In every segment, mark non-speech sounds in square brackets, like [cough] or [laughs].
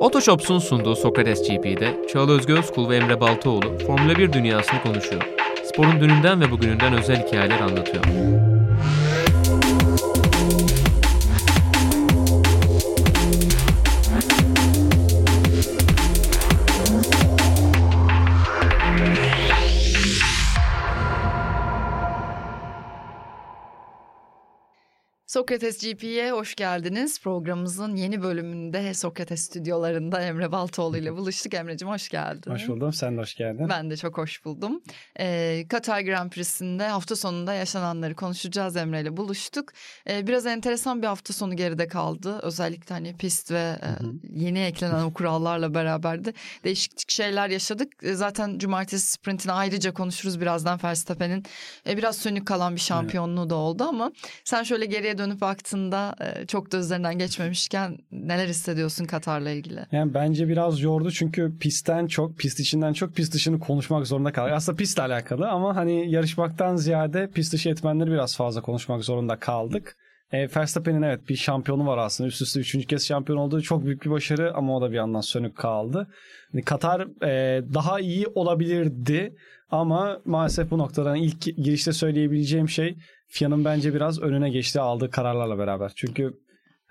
Otoshops'un sunduğu Sokrates GP'de Çağla Özgü Özkul ve Emre Baltaoğlu Formula 1 dünyasını konuşuyor. Sporun dününden ve bugününden özel hikayeler anlatıyor. Sokrates GP'ye hoş geldiniz. Programımızın yeni bölümünde Sokrates stüdyolarında Emre Baltoğlu ile [laughs] buluştuk. Emre'cim hoş geldin. Hoş buldum. Sen de hoş geldin. Ben de çok hoş buldum. Ee, Katar Grand Prix'sinde hafta sonunda yaşananları konuşacağız Emre ile buluştuk. Ee, biraz enteresan bir hafta sonu geride kaldı. Özellikle hani pist ve e, yeni eklenen o kurallarla beraber de değişik şeyler yaşadık. E, zaten cumartesi sprintini ayrıca konuşuruz birazdan Verstappen'in e, biraz sönük kalan bir şampiyonluğu da oldu ama sen şöyle geriye dönüp baktığında e, çok da üzerinden geçmemişken neler hissediyorsun Katar'la ilgili? Yani bence biraz yordu çünkü pistten çok, pist içinden çok pist dışını konuşmak zorunda kaldık. Aslında pistle alakalı ama hani yarışmaktan ziyade pist dışı etmenleri biraz fazla konuşmak zorunda kaldık. E, Verstappen'in evet bir şampiyonu var aslında. Üst üste üçüncü kez şampiyon olduğu çok büyük bir başarı ama o da bir yandan sönük kaldı. Yani Katar e, daha iyi olabilirdi ama maalesef bu noktadan ilk girişte söyleyebileceğim şey FIA'nın bence biraz önüne geçti aldığı kararlarla beraber. Çünkü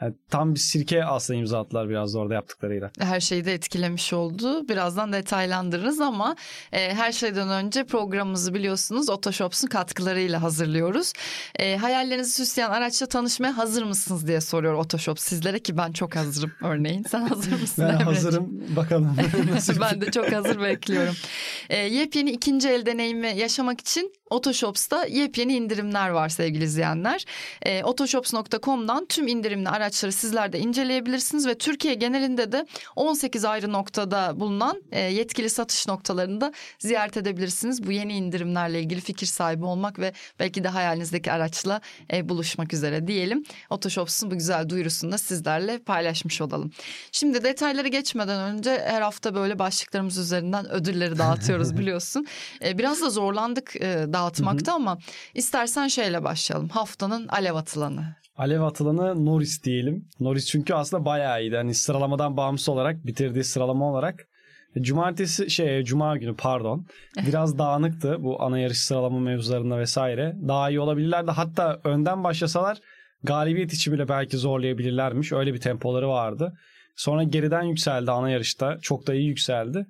yani tam bir sirke aslında imza attılar biraz da orada yaptıklarıyla. Her şeyi de etkilemiş oldu. Birazdan detaylandırırız ama e, her şeyden önce programımızı biliyorsunuz Otoshops'un katkılarıyla hazırlıyoruz. E, hayallerinizi süsleyen araçla tanışmaya hazır mısınız diye soruyor Otoshop sizlere ki ben çok hazırım örneğin. Sen hazır [laughs] mısın? ben hazırım. Bakalım. [laughs] ben de çok hazır bekliyorum. E, yepyeni ikinci el deneyimi yaşamak için Otoshops'ta yepyeni indirimler var sevgili izleyenler. E, Otoshops.com'dan tüm indirimli araçları sizler de inceleyebilirsiniz ve Türkiye genelinde de 18 ayrı noktada bulunan e, yetkili satış noktalarında ziyaret edebilirsiniz. Bu yeni indirimlerle ilgili fikir sahibi olmak ve belki de hayalinizdeki araçla e, buluşmak üzere diyelim. Otoshops'un bu güzel duyurusunu da sizlerle paylaşmış olalım. Şimdi detayları geçmeden önce her hafta böyle başlıklarımız üzerinden ödülleri dağıtıyoruz [laughs] biliyorsun. E, biraz da zorlandık e, dağıtmakta ama istersen şeyle başlayalım. Haftanın alev atılanı. Alev atılanı Norris diyelim. Norris çünkü aslında bayağı iyiydi. Hani sıralamadan bağımsız olarak bitirdiği sıralama olarak. Cumartesi şey cuma günü pardon biraz dağınıktı bu ana yarış sıralama mevzularında vesaire. Daha iyi olabilirlerdi. Hatta önden başlasalar galibiyet için bile belki zorlayabilirlermiş. Öyle bir tempoları vardı. Sonra geriden yükseldi ana yarışta. Çok da iyi yükseldi.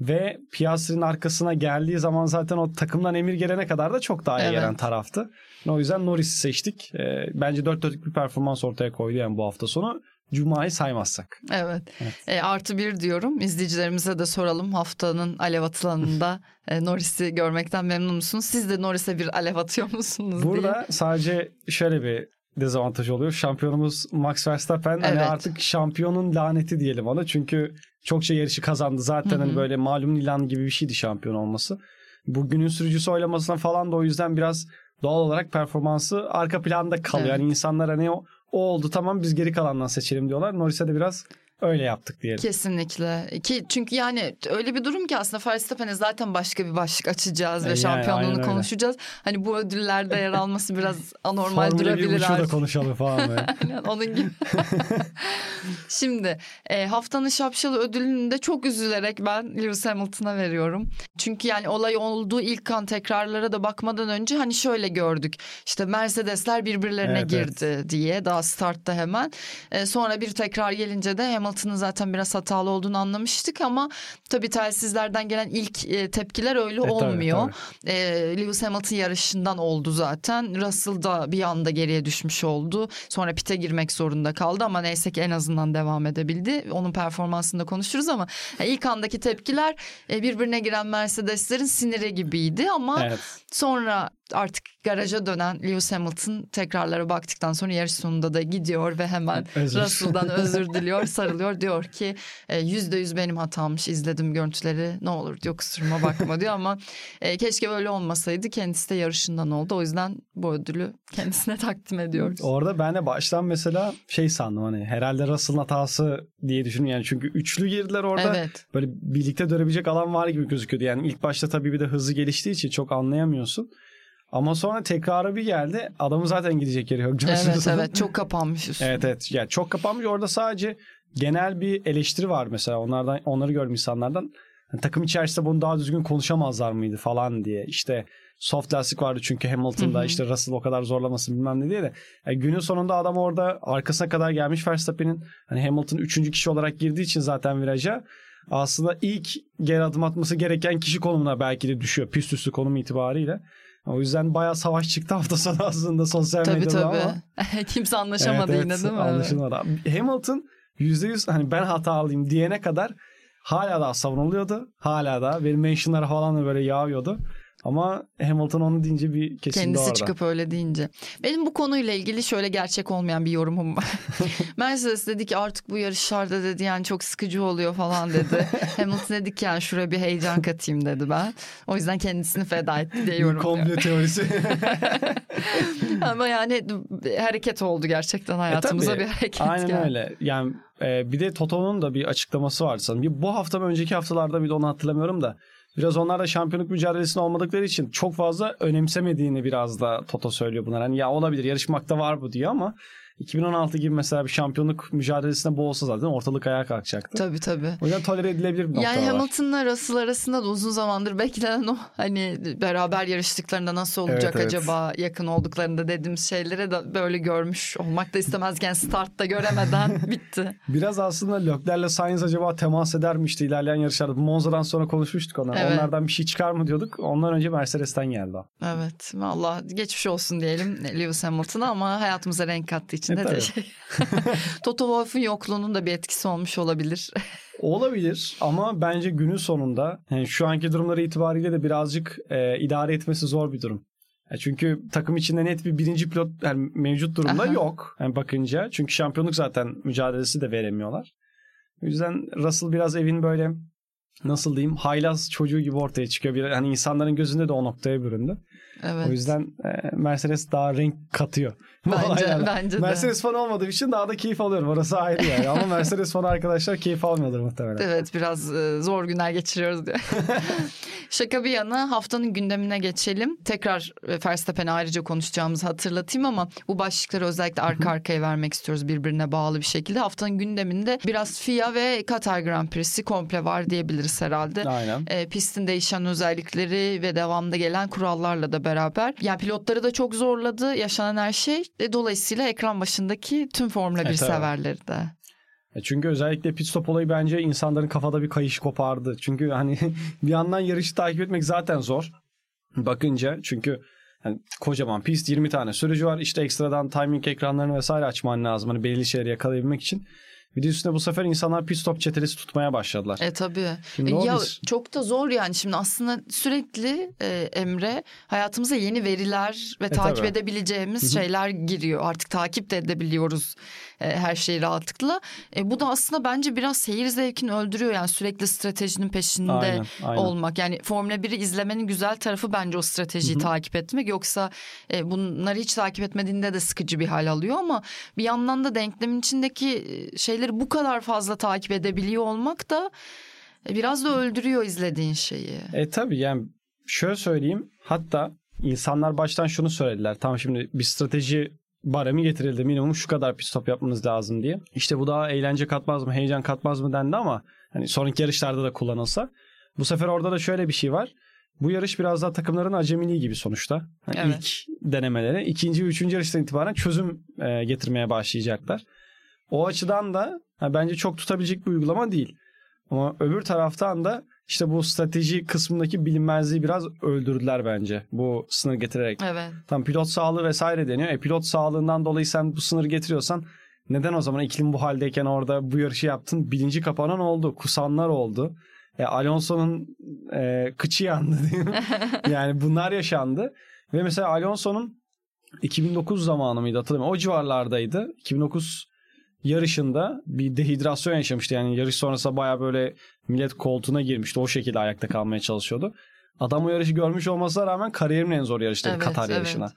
Ve Piastri'nin arkasına geldiği zaman zaten o takımdan emir gelene kadar da çok daha iyi evet. gelen taraftı. O yüzden Norris'i seçtik. E, bence dört dörtlük bir performans ortaya koydu yani bu hafta sonu. Cuma'yı saymazsak. Evet. evet. E, artı bir diyorum. İzleyicilerimize de soralım. Haftanın alev atılanında [laughs] e, Norris'i görmekten memnun musunuz? Siz de Norris'e bir alev atıyor musunuz? Burada diye. sadece şöyle bir dezavantaj oluyor. Şampiyonumuz Max Verstappen hani evet. hani artık şampiyonun laneti diyelim ona. Çünkü çokça yarışı kazandı. Zaten Hı-hı. hani böyle malum ilan gibi bir şeydi şampiyon olması. Bugünün sürücüsü oylamasına falan da o yüzden biraz doğal olarak performansı arka planda kalıyor. Evet. Yani insanlar hani o, o oldu tamam biz geri kalandan seçelim diyorlar. Norris'e de biraz öyle yaptık diyelim. Kesinlikle. Ki çünkü yani öyle bir durum ki aslında Verstappen'e zaten başka bir başlık açacağız ve yani, şampiyonluğunu konuşacağız. Hani bu ödüllerde yer alması biraz [laughs] anormal Formula durabilir. Formula da konuşalım falan. [laughs] Aynen onun gibi. [laughs] Şimdi e, haftanın şapşalı ödülünü de çok üzülerek ben Lewis Hamilton'a veriyorum. Çünkü yani olay olduğu ilk kan tekrarlara da bakmadan önce hani şöyle gördük. İşte Mercedesler birbirlerine evet, girdi evet. diye daha startta hemen. E, sonra bir tekrar gelince de Hamilton Hamilton'ın zaten biraz hatalı olduğunu anlamıştık ama tabii telsizlerden gelen ilk e, tepkiler öyle e, olmuyor. Tabii, tabii. E, Lewis Hamilton yarışından oldu zaten. Russell da bir anda geriye düşmüş oldu. Sonra pite girmek zorunda kaldı ama neyse ki en azından devam edebildi. Onun performansında konuşuruz ama yani ilk andaki tepkiler e, birbirine giren Mercedeslerin siniri gibiydi ama evet. sonra artık garaja dönen Lewis Hamilton tekrarlara baktıktan sonra yarış sonunda da gidiyor ve hemen [laughs] özür. Russell'dan özür [laughs] diliyor, sarılıyor. Diyor ki e, yüzde yüz benim hatammış izledim görüntüleri ne olur diyor kusuruma bakma diyor ama e, keşke böyle olmasaydı kendisi de yarışından oldu. O yüzden bu ödülü kendisine takdim ediyoruz. Orada ben de baştan mesela şey sandım hani herhalde Russell'ın hatası diye düşündüm yani çünkü üçlü girdiler orada. Evet. Böyle birlikte dönebilecek alan var gibi gözüküyordu. Yani ilk başta tabii bir de hızlı geliştiği için çok anlayamıyorsun. Ama sonra tekrarı bir geldi. Adamın zaten gidecek yeri yok. George [laughs] Evet evet çok kapanmış üstüne. Evet evet. Yani çok kapanmış. Orada sadece genel bir eleştiri var mesela. Onlardan onları gördüm insanlardan. Hani takım içerisinde bunu daha düzgün konuşamazlar mıydı falan diye. İşte soft lastik vardı çünkü Hamilton'da Hı hı. işte Russell o kadar zorlamasın bilmem ne diye de. Yani günün sonunda adam orada arkasına kadar gelmiş Verstappen'in hani Hamilton üçüncü kişi olarak girdiği için zaten viraja aslında ilk geri adım atması gereken kişi konumuna belki de düşüyor pist üstü konum itibariyle. O yüzden bayağı savaş çıktı [laughs] hafta sonu aslında sosyal Tabii medyada tabii. ama. [laughs] Kimse anlaşamadı Evet, yine evet, değil mi? Anlaşılmadı. Hamilton %100 hani ben hatalıyım diyene kadar hala daha savunuluyordu. Hala da benim mentionlar falan da böyle yağıyordu. Ama Hamilton onu deyince bir kesindi Kendisi orada. çıkıp öyle deyince. Benim bu konuyla ilgili şöyle gerçek olmayan bir yorumum var. [laughs] Mercedes dedi ki artık bu yarışlarda dedi yani çok sıkıcı oluyor falan dedi. [laughs] Hamilton dedi ki yani şuraya bir heyecan katayım dedi ben. O yüzden kendisini feda etti diye yorumluyor. komple teorisi. [laughs] Ama yani hareket oldu gerçekten hayatımıza E tabii. bir hareket Aynen geldi. öyle. Yani e, bir de Toto'nun da bir açıklaması vardı sanırım. Bir, bu hafta mı önceki haftalarda bir de onu hatırlamıyorum da. Biraz onlar da şampiyonluk mücadelesinde olmadıkları için çok fazla önemsemediğini biraz da Toto söylüyor bunlar. Hani ya olabilir yarışmakta var bu diyor ama 2016 gibi mesela bir şampiyonluk mücadelesinde bu olsa zaten ortalık ayağa kalkacaktı. Tabii tabii. O yüzden tolere edilebilir bir nokta Yani. Hamilton'la Russell arasında da uzun zamandır [laughs] beklenen o hani beraber yarıştıklarında nasıl olacak Evet, evet. acaba yakın olduklarında dediğimiz şeylere de böyle görmüş olmak da istemezken startta göremeden [laughs] bitti. Biraz aslında Leclerc'le Sainz acaba temas eder mi işte ilerleyen yarışlarda? Monza'dan sonra konuşmuştuk onlar. Evet. Onlardan bir şey çıkar mı diyorduk. Ondan önce Mercedes'ten geldi. Evet valla geçmiş olsun diyelim Lewis Hamilton'a ama hayatımıza renk kattığı için E, de teşekkür Toto Wolff'un yokluğunun da bir etkisi olmuş olabilir. [laughs] Olabilir ama bence günün sonunda yani şu anki durumları itibariyle de birazcık e, idare etmesi zor bir durum. Ya çünkü takım içinde net bir birinci pilot yani mevcut durumda Aha. yok. Yani bakınca çünkü şampiyonluk zaten mücadelesi de veremiyorlar. O yüzden Russell biraz evin böyle nasıl diyeyim haylaz çocuğu gibi ortaya çıkıyor. Bir, hani insanların gözünde de o noktaya büründü. Evet. O yüzden e, Mercedes daha renk katıyor. Bence, bence de. Mercedes fanı olmadığım için daha da keyif alıyorum. Orası ayrı yani. Ama Mercedes fanı arkadaşlar keyif almıyordur muhtemelen. Evet biraz e, zor günler geçiriyoruz diyor. [laughs] Şaka bir yana haftanın gündemine geçelim. Tekrar e, Verstappen'i ayrıca konuşacağımızı hatırlatayım ama bu başlıkları özellikle arka arkaya vermek istiyoruz birbirine bağlı bir şekilde. Haftanın gündeminde biraz FIA ve Katar Grand Prix'si komple var diyebiliriz herhalde. Aynen. E, pistin değişen özellikleri ve devamda gelen kurallarla da beraber. Yani pilotları da çok zorladı yaşanan her şey. E, dolayısıyla ekran başındaki tüm Formula 1 E, severleri de. E Çünkü özellikle pit stop olayı bence insanların kafada bir kayış kopardı. Çünkü hani [laughs] bir yandan yarışı takip etmek zaten zor. Bakınca çünkü hani kocaman pist 20 tane sürücü var. İşte ekstradan timing ekranlarını vesaire açman lazım. Hani belirli şeyleri yakalayabilmek için. Bir de üstüne bu sefer insanlar pit stop çetelesi tutmaya başladılar. E tabii. Şimdi o ya çok da zor yani şimdi aslında sürekli e, Emre hayatımıza yeni veriler ve takip E, tabii. edebileceğimiz şeyler giriyor. Artık takip de edebiliyoruz e, her şeyi rahatlıkla. E, bu da aslında bence biraz seyir zevkini öldürüyor yani sürekli stratejinin peşinde Aynen, aynen. olmak. Yani Formula 1'i izlemenin güzel tarafı bence o stratejiyi takip etmek. Yoksa e, bunları hiç takip etmediğinde de sıkıcı bir hal alıyor ama bir yandan da denklemin içindeki e, şeyleri bu kadar fazla takip edebiliyor olmak da e, biraz da öldürüyor izlediğin şeyi. E tabii yani şöyle söyleyeyim. Hatta insanlar baştan şunu söylediler. Tamam şimdi bir strateji baremi getirildi. Minimum şu kadar pit stop yapmanız lazım diye. İşte bu daha eğlence katmaz mı, heyecan katmaz mı dendi ama hani sonraki yarışlarda da kullanılsa. Bu sefer orada da şöyle bir şey var. Bu yarış biraz daha takımların acemiliği gibi sonuçta. Hani Evet. İlk denemeleri. ikinci ve üçüncü yarıştan itibaren çözüm e, getirmeye başlayacaklar. O açıdan da ha, bence çok tutabilecek bir uygulama değil. Ama öbür taraftan da işte bu strateji kısmındaki bilinmezliği biraz öldürdüler bence. Bu sınır getirerek. Evet. Tam pilot sağlığı vesaire deniyor. E pilot sağlığından dolayı sen bu sınırı getiriyorsan neden o zaman iklim bu haldeyken orada bu yarışı yaptın? Bilinci kapanan oldu. Kusanlar oldu. E, Alonso'nun e, kıçı yandı diyeyim. [laughs] yani bunlar yaşandı. Ve mesela Alonso'nun 2009 zamanı mıydı hatırlamıyorum. O civarlardaydı. 2009 yarışında bir dehidrasyon yaşamıştı. Yani yarış sonrası baya böyle millet koltuğuna girmişti. O şekilde ayakta kalmaya çalışıyordu. Adam o yarışı görmüş olmasına rağmen kariyerimin en zor yarışı dedi Evet, Katar evet. yarışına.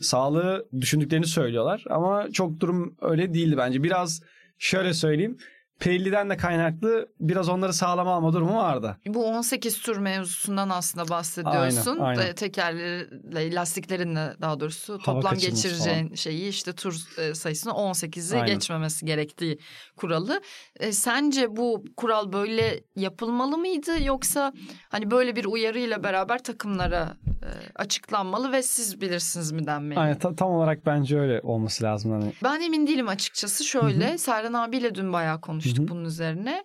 Sağlığı düşündüklerini söylüyorlar ama çok durum öyle değildi bence. Biraz şöyle söyleyeyim. Pirelli'den de kaynaklı biraz onları sağlama alma durumu vardı. Bu 18 tur mevzusundan aslında bahsediyorsun. Aynen, aynen. E, Tekerlerle, lastiklerinle daha doğrusu toplam kaçırması geçireceğin şeyi işte tur e, sayısını 18'i Aynen. geçmemesi gerektiği kuralı. E, sence bu kural böyle yapılmalı mıydı yoksa hani böyle bir uyarıyla beraber takımlara e, açıklanmalı ve siz bilirsiniz mi denmeli? Aynen, ta- tam olarak bence öyle olması lazım. Hani. Ben emin değilim açıkçası. Şöyle Serhan abiyle dün bayağı konuştuk Hı. bunun üzerine.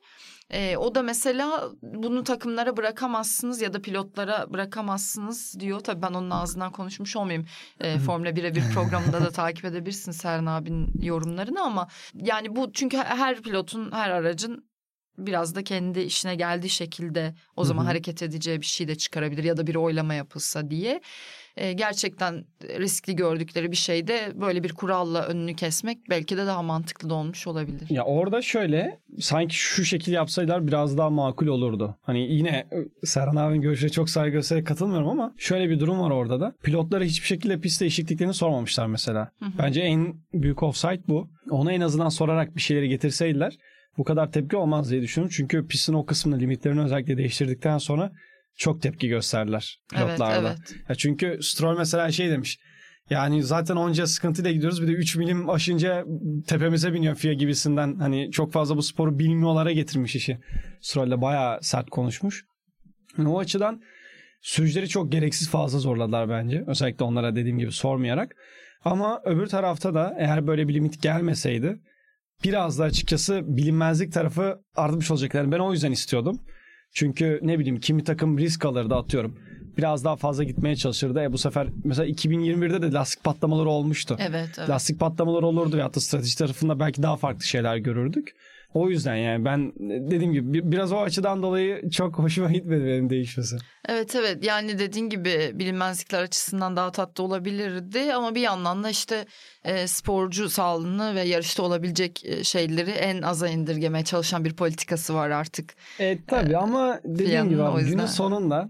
Ee, o da mesela bunu takımlara bırakamazsınız ya da pilotlara bırakamazsınız diyor. Tabii ben onun ağzından konuşmuş olmayayım. Ee, Formula 1'e bir programında da takip edebilirsiniz Serhan abinin yorumlarını ama yani bu çünkü her pilotun her aracın biraz da kendi işine geldiği şekilde o zaman Hı hı. hareket edeceği bir şey de çıkarabilir ya da bir oylama yapılsa diye. Ee, gerçekten riskli gördükleri bir şeyde böyle bir kuralla önünü kesmek belki de daha mantıklı da olmuş olabilir. Ya orada şöyle sanki şu şekil yapsaydılar biraz daha makul olurdu. Hani yine e, Serhan abinin görüşüne çok saygı göstererek katılmıyorum ama şöyle bir durum var orada da. Pilotlara hiçbir şekilde pist değişikliklerini sormamışlar mesela. Hı hı. Bence en büyük offside bu. Ona en azından sorarak bir şeyleri getirseydiler bu kadar tepki olmaz diye düşünüyorum. Çünkü pistin o kısmını limitlerini özellikle değiştirdikten sonra çok tepki gösterdiler Evet, pilotlarda. evet. Ya çünkü Stroll mesela şey demiş. Yani zaten onca sıkıntıyla gidiyoruz. Bir de 3 milim aşınca tepemize biniyor FIA gibisinden. Hani çok fazla bu sporu bilmiyorlara getirmiş işi. Stroll de bayağı sert konuşmuş. Yani o açıdan sürücüleri çok gereksiz fazla zorladılar bence. Özellikle onlara dediğim gibi sormayarak. Ama öbür tarafta da eğer böyle bir limit gelmeseydi biraz da açıkçası bilinmezlik tarafı artmış olacak. Yani ben o yüzden istiyordum. Çünkü ne bileyim kimi takım risk alırdı atıyorum. Biraz daha fazla gitmeye çalışırdı. E bu sefer mesela 2021'de de lastik patlamaları olmuştu. Evet, evet. Lastik patlamaları olurdu ve hatta strateji tarafında belki daha farklı şeyler görürdük. O yüzden yani ben dediğim gibi bir- biraz o açıdan dolayı çok [laughs] hoşuma gitmedi benim değişmesi. Evet evet yani dediğin gibi bilinmezlikler açısından daha tatlı olabilirdi ama bir yandan da işte e, sporcu sağlığını ve yarışta olabilecek e, şeyleri en aza indirgemeye çalışan bir politikası var artık. E tabii ama dediğim gibi abi, günün sonunda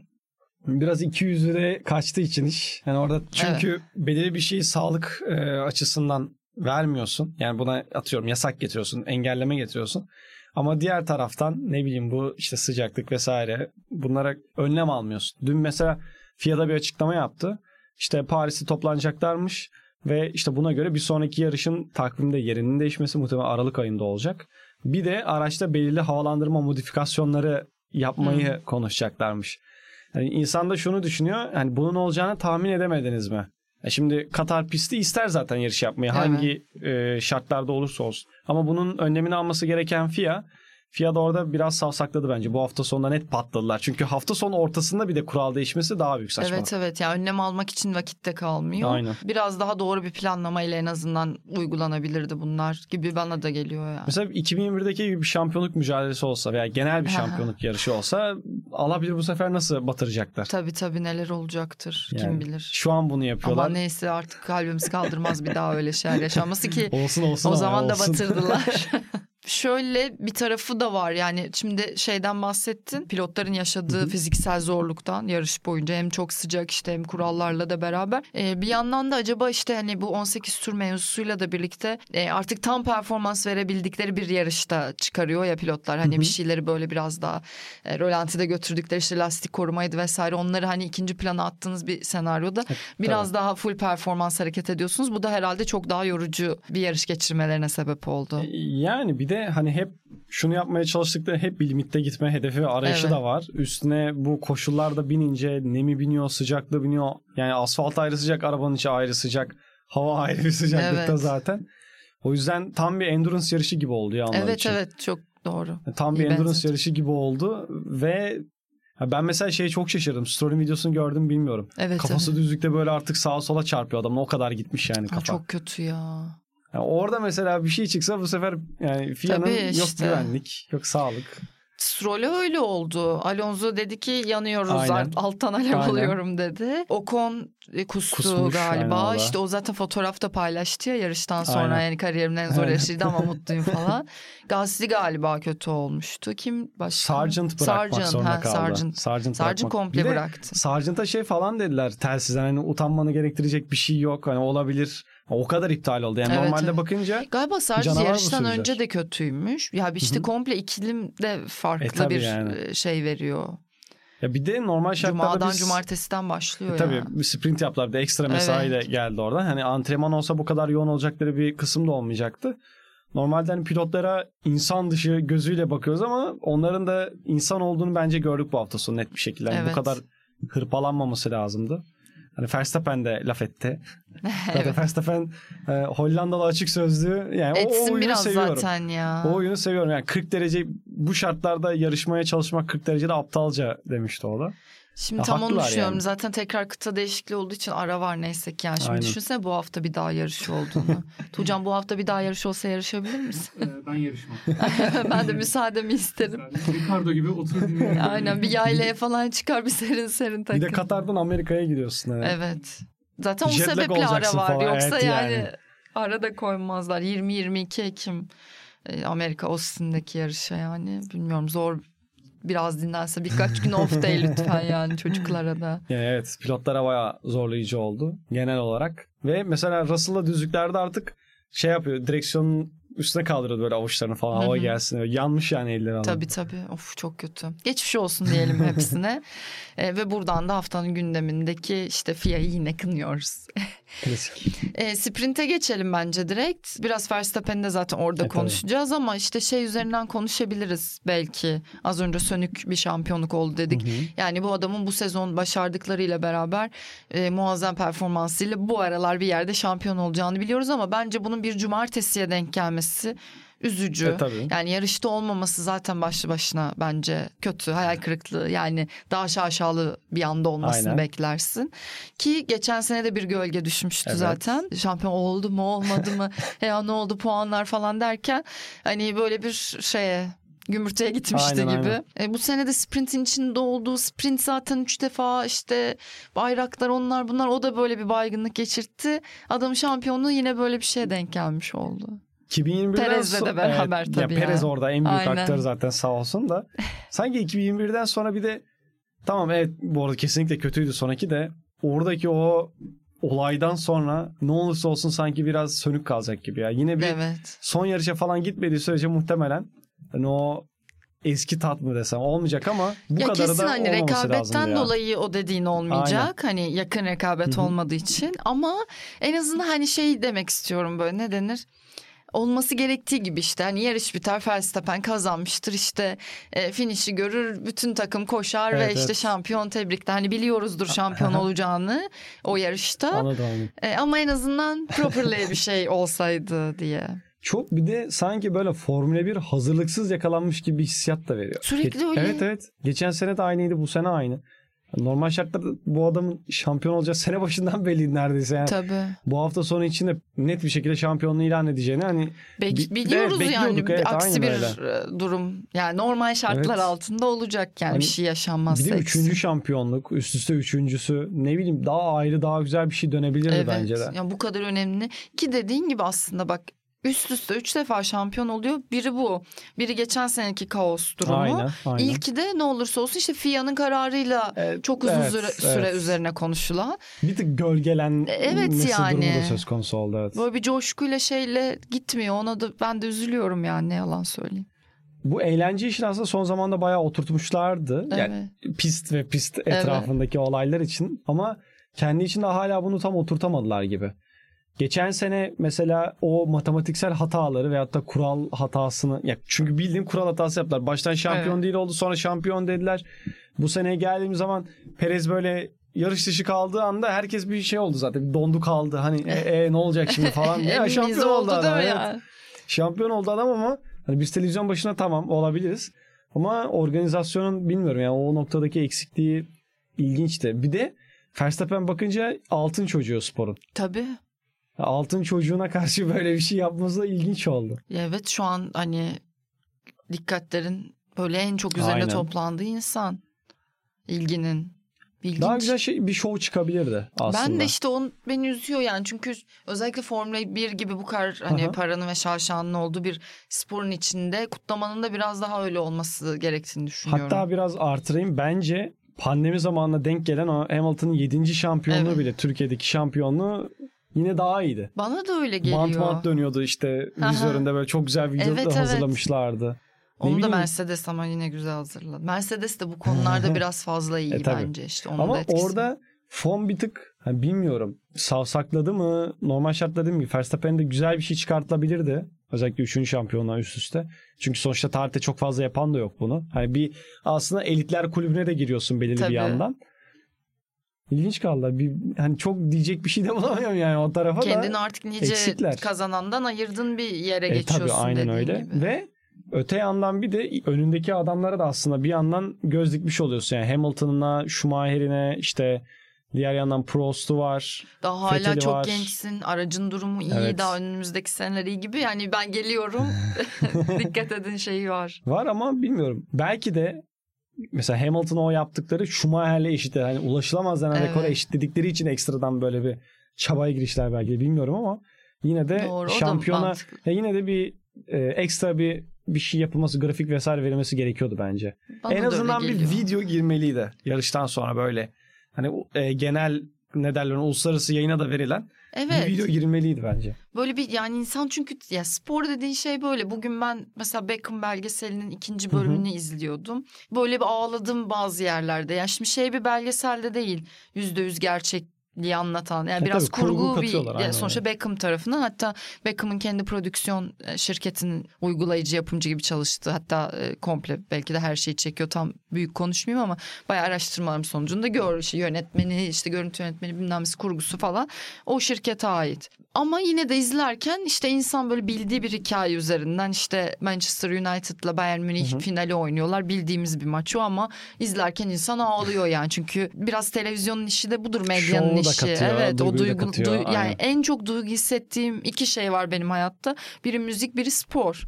biraz 200 liraya kaçtığı için iş. Yani orada çünkü belirli bir şeyi sağlık e, açısından vermiyorsun. Yani buna atıyorum yasak getiriyorsun, engelleme getiriyorsun. Ama diğer taraftan ne bileyim bu işte sıcaklık vesaire bunlara önlem almıyorsun. Dün mesela FIA'da bir açıklama yaptı. İşte Paris'te toplanacaklarmış ve işte buna göre bir sonraki yarışın takvimde yerinin değişmesi muhtemelen Aralık ayında olacak. Bir de araçta belirli havalandırma modifikasyonları yapmayı konuşacaklarmış. Yani insan da şunu düşünüyor. Yani bunun olacağını tahmin edemediniz mi? Ya şimdi Katar pisti ister zaten yarış yapmayı Evet. hangi e, şartlarda olursa olsun. Ama bunun önlemini alması gereken FIA Da orada biraz savsakladı bence. Bu hafta sonunda net patladılar. Çünkü hafta sonu ortasında bir de kural değişmesi daha büyük saçmalık. Evet evet yani önlem almak için vakitte kalmıyor. Aynen. Biraz daha doğru bir planlamayla en azından uygulanabilirdi bunlar gibi bana da geliyor yani. Mesela 2021'deki gibi bir şampiyonluk mücadelesi olsa veya genel bir şampiyonluk yarışı olsa alabilir bu sefer nasıl batıracaklar? Tabii tabii neler olacaktır kim Yani bilir. Şu an bunu yapıyorlar. Ama neyse artık kalbimiz kaldırmaz bir daha öyle şeyler yaşanması ki [laughs] Olsun olsun o ama zaman da olsun. batırdılar. [laughs] Şöyle bir tarafı da var. Yani şimdi şeyden bahsettin pilotların yaşadığı fiziksel zorluktan yarış boyunca hem çok sıcak işte hem kurallarla da beraber. Ee, bir yandan da acaba işte hani bu 18 tur mevzusuyla da birlikte e, artık tam performans verebildikleri bir yarışta çıkarıyor ya pilotlar. Hani Hı hı. bir şeyleri böyle biraz daha e, rölantide götürdükleri işte lastik korumaydı vesaire. Onları hani ikinci plana attığınız bir senaryoda biraz daha full performans hareket ediyorsunuz. Bu da herhalde çok daha yorucu bir yarış geçirmelerine sebep oldu. Yani bir de hani hep şunu yapmaya çalıştıkları hep bir limitte gitme hedefi ve arayışı Evet. da var. Üstüne bu koşullarda binince nemi biniyor, sıcaklığı biniyor. Yani asfalt ayrı sıcak, arabanın içi ayrı sıcak. Hava [laughs] ayrı bir sıcaklıkta Evet. zaten. O yüzden tam bir endurance yarışı gibi oldu ya onlar Evet için. evet çok doğru. Tam bir İyi endurance benzettin. yarışı gibi oldu ve ben mesela şeye çok şaşırdım. Story videosunu gördüm bilmiyorum. Evet Kafası evet. düzlükte böyle artık sağa sola çarpıyor adamın. O kadar gitmiş yani Aa, kafa. çok kötü ya. Yani orada mesela bir şey çıksa bu sefer yani FIA'nın Tabii yok işte. güvenlik, yok sağlık. Stroll'e öyle oldu. Alonso dedi ki yanıyoruz Aynen. alttan alev Aynen. alıyorum dedi. Ocon e, kustu Kusmuş, aynen galiba. da. İşte o zaten fotoğrafta paylaştı ya yarıştan sonra Aynen. yani kariyerimin en zor Aynen. yarışıydı ama [laughs] mutluyum falan. Gasly galiba kötü olmuştu. Kim başka? Sargent bırakmak Sargent, zorunda ha, kaldı. Sargent. Sargent, Sargent komple Bir bıraktı. Sargent'a şey falan dediler telsizden hani utanmanı gerektirecek bir şey yok. Hani olabilir. O kadar iptal oldu. Yani Evet, normalde evet. bakınca Galiba sadece yarıştan önce de kötüymüş. Ya işte Hı hı. komple ikilim de farklı E, tabii bir yani. e, şey veriyor. ya bir de normal şartlarda Cuma'dan biz cumartesiden başlıyor E, tabii ya. bir sprint yaptılar bir de ekstra mesai de geldi oradan. Hani antrenman olsa bu kadar yoğun olacakları bir kısım da olmayacaktı. Normalde hani pilotlara insan dışı gözüyle bakıyoruz ama onların da insan olduğunu bence gördük bu hafta sonu net bir şekilde. Yani Evet. Bu kadar hırpalanmaması lazımdı. Hani Verstappen de laf etti. [laughs] Zaten Evet. Verstappen e, Hollandalı açık sözlü. Yani o, o Etsin oyunu biraz seviyorum. zaten ya. O oyunu seviyorum. Yani 40 derece bu şartlarda yarışmaya çalışmak 40 derecede aptalca demişti o da. Şimdi Ya tam onu düşünüyorum. yani. Zaten tekrar kıta değişikliği olduğu için ara var neyse ki. Yani şimdi Aynen. düşünsene bu hafta bir daha yarışı olduğunu. [laughs] Tuğcan bu hafta bir daha yarış olsa yarışabilir misin? Ee, ben yarışmam. [laughs] ben de müsaademi isterim. Ricardo gibi oturup dinliyorum. Aynen bir yaylaya falan çıkar bir serin serin takıl. Bir de Katar'dan Amerika'ya gidiyorsun. Yani. Evet. Zaten o sebeple ara var. falan, Yoksa evet yani, yani. ara da koymazlar. 20-22 Ekim e, Amerika Austin'deki yarışa yani. Bilmiyorum zor biraz dinlense birkaç gün off day lütfen yani [laughs] çocuklara da. Yani evet pilotlara bayağı zorlayıcı oldu genel olarak. Ve mesela Russell'la düzlüklerde artık şey yapıyor direksiyonun üstüne kaldırıyor böyle avuçlarını falan hava gelsin. diye. Yanmış yani elleri adam. Tabii tabii. Of çok kötü. Geçmiş olsun diyelim hepsine. [laughs] E, ve buradan da haftanın gündemindeki işte FIA'yı yine kınıyoruz. Klasik. [laughs] E, sprinte geçelim bence direkt. Biraz Verstappen'i de zaten orada E, tabii. konuşacağız ama işte şey üzerinden konuşabiliriz belki. Az önce sönük bir şampiyonluk oldu dedik. Hı hı. Yani bu adamın bu sezon başardıklarıyla beraber e, muazzam performansıyla bu aralar bir yerde şampiyon olacağını biliyoruz ama bence bunun bir cumartesiye denk gelmesi üzücü. E, tabii. Yani yarışta olmaması zaten başlı başına bence kötü, hayal kırıklığı. Yani daha şaşalı bir anda olmasını Aynen. beklersin. Ki geçen sene de bir gölge düşmüştü Evet. zaten. Şampiyon oldu mu olmadı mı? [laughs] ya ne oldu puanlar falan derken hani böyle bir şeye gümürteye gitmişti Aynen, gibi. aynen. E, bu sene de sprintin içinde olduğu sprint zaten üç defa işte bayraklar onlar bunlar o da böyle bir baygınlık geçirtti. Adamın şampiyonluğu yine böyle bir şeye denk gelmiş oldu. 2021'den Perez'le de sonra- beraber evet, tabii ya. Perez ya. orada en büyük Aynen. aktör zaten sağ olsun da. Sanki 2021'den sonra bir de tamam evet bu arada kesinlikle kötüydü sonraki de oradaki o olaydan sonra ne olursa olsun sanki biraz sönük kalacak gibi ya. Yine bir Evet. son yarışa falan gitmediği sürece muhtemelen hani o eski tat mı desem olmayacak ama bu ya kadarı kesin da hani rekabetten ya. dolayı o dediğin olmayacak. Hani yakın rekabet Hı hı. olmadığı için ama en azından hani şey demek istiyorum böyle ne denir? Olması gerektiği gibi işte hani yarış biter Verstappen kazanmıştır işte e, finişi görür bütün takım koşar ve Evet, işte evet. şampiyon tebrikler hani biliyoruzdur şampiyon olacağını o yarışta Anladım. E, ama en azından properly bir şey olsaydı diye. Çok bir de sanki böyle Formula 1 hazırlıksız yakalanmış gibi hissiyat da veriyor. Sürekli öyle. Evet evet. Geçen sene de aynıydı bu sene aynı. Normal şartlarda bu adamın şampiyon olacağı sene başından belliydi neredeyse. Yani Tabii. bu hafta sonu içinde net bir şekilde şampiyonluğu ilan edeceğini hani Bek- Bi- biliyoruz evet, yani evet, aksi bir öyle. e, durum yani normal şartlar Evet. altında olacak yani Hani bir şey bir yaşanmazsa. de eksi. üçüncü şampiyonluk üst üste üçüncüsü ne bileyim daha ayrı daha güzel bir şey dönebilirdi Evet. bence de. Yani bu kadar önemli ki dediğin gibi aslında bak üst üste üç defa şampiyon oluyor. Biri bu. Biri geçen seneki kaos durumu. Aynen, aynen. İlki de ne olursa olsun işte FIA'nın kararıyla Evet, çok uzun evet, süre, evet. süre üzerine konuşulan. Bir tık gölgelen Evet yani. durumu da söz konusu oldu evet. Böyle bir coşkuyla şeyle gitmiyor. Ona da ben de üzülüyorum yani ne yalan söyleyeyim. Bu eğlence işini aslında son zamanda bayağı oturtmuşlardı. Yani Evet. pist ve pist etrafındaki olaylar için ama kendi içinde hala bunu tam oturtamadılar gibi. Geçen sene mesela o matematiksel hataları veyahut da kural hatasını ya çünkü bildiğin kural hatası yaptılar. Baştan şampiyon Evet. değil oldu sonra şampiyon dediler. Bu seneye geldiğimiz zaman Perez böyle yarış dışı kaldığı anda herkes bir şey oldu zaten. Dondu kaldı. Hani e, e, ne olacak şimdi falan. [laughs] ya şampiyon oldu değil adam. evet. ya? Şampiyon oldu adam ama hani biz televizyon başına tamam olabiliriz. Ama organizasyonun bilmiyorum yani o noktadaki eksikliği ilginçti. Bir de Verstappen bakınca altın çocuğu sporun. Tabii. Altın çocuğuna karşı [laughs] böyle bir şey yapması da ilginç oldu. Evet şu an hani dikkatlerin böyle en çok üzerine Aynen. toplandığı insan. İlginin. İlginç. Daha güzel şey bir show çıkabilirdi aslında. Ben de işte onu beni üzüyor yani çünkü özellikle Formula 1 gibi bu kadar hani Aha. paranın ve şaşanın olduğu bir sporun içinde kutlamanın da biraz daha öyle olması gerektiğini düşünüyorum. Hatta biraz artırayım. Bence pandemi zamanına denk gelen Hamilton'ın 7. şampiyonluğu Evet. bile Türkiye'deki şampiyonluğu yine daha iyiydi. Bana da öyle geliyor. Bant bant dönüyordu işte vizöründe böyle çok güzel video Evet, da evet. hazırlamışlardı. Ne Onu da bileyim. Mercedes ama yine güzel hazırladı. Mercedes de bu konularda [laughs] biraz fazla iyi E, tabii. bence işte. Onun da Ama etkisi. orada fon bir tık hani bilmiyorum savsakladı mı normal şartlarda değil mi? Verstappen'de güzel bir şey çıkartılabilirdi. Özellikle 3. şampiyonlar üst üste. Çünkü sonuçta tarihte çok fazla yapan da yok bunu. Hani bir aslında elitler kulübüne de giriyorsun belirli Tabii. bir yandan. İlginç kaldı. Bir, hani çok diyecek bir şey de [laughs] bulamıyorum yani o tarafa da. Kendini artık nice eksikler. kazanandan ayırdın bir yere E, geçiyorsun tabii aynen öyle. gibi. Ve öte yandan bir de önündeki adamlara da aslında bir yandan göz dikmiş oluyorsun. Yani Hamilton'ına, Schumacher'ine işte diğer yandan Prost'u var. Daha hala Fethel'i çok var. gençsin. Aracın durumu iyi. Evet. Daha önümüzdeki seneler iyi gibi. Yani ben geliyorum. [laughs] [laughs] Dikkat edin şeyi var. Var ama bilmiyorum. Belki de mesela Hamilton'a o yaptıkları Schumacher'le eşit. Yani ulaşılamaz denen Evet. rekora eşitledikleri için ekstradan böyle bir çabaya girişler belki de bilmiyorum ama yine de Doğru. Şampiyona ya yine de bir e, ekstra bir bir şey yapılması, grafik vesaire verilmesi gerekiyordu bence. Bana en azından bir video girmeliydi yarıştan sonra böyle. Hani e, genel ne derler uluslararası yayına da verilen Evet. bir video girmeliydi bence. Böyle bir yani insan çünkü ya spor dediğin şey böyle. Bugün ben mesela Beckham belgeselinin ikinci bölümünü izliyordum. Böyle bir ağladım bazı yerlerde. Ya şimdi şey bir belgeselde değil. Yüzde yüz gerçekliği anlatan. Yani E biraz tabii, kurgu kurgu bir yani sonuçta Beckham tarafından hatta Beckham'ın kendi prodüksiyon e, şirketinin uygulayıcı yapımcı gibi çalıştı. Hatta e, komple belki de her şeyi çekiyor. Tam büyük konuşmayayım ama bayağı araştırmalarım sonucunda gör işte yönetmeni, işte görüntü yönetmeni bilmem kurgusu falan o şirkete ait. Ama yine de izlerken işte insan böyle bildiği bir hikaye üzerinden işte Manchester United'la Bayern Münih Hı hı. finali oynuyorlar. Bildiğimiz bir maç o ama izlerken insan ağlıyor yani. Çünkü biraz televizyonun işi de budur medyanın Şovu işi. katıyor, evet o duygu, katıyor, duy- yani aynen. en çok duygu hissettiğim iki şey var benim hayatta. Biri müzik, biri spor.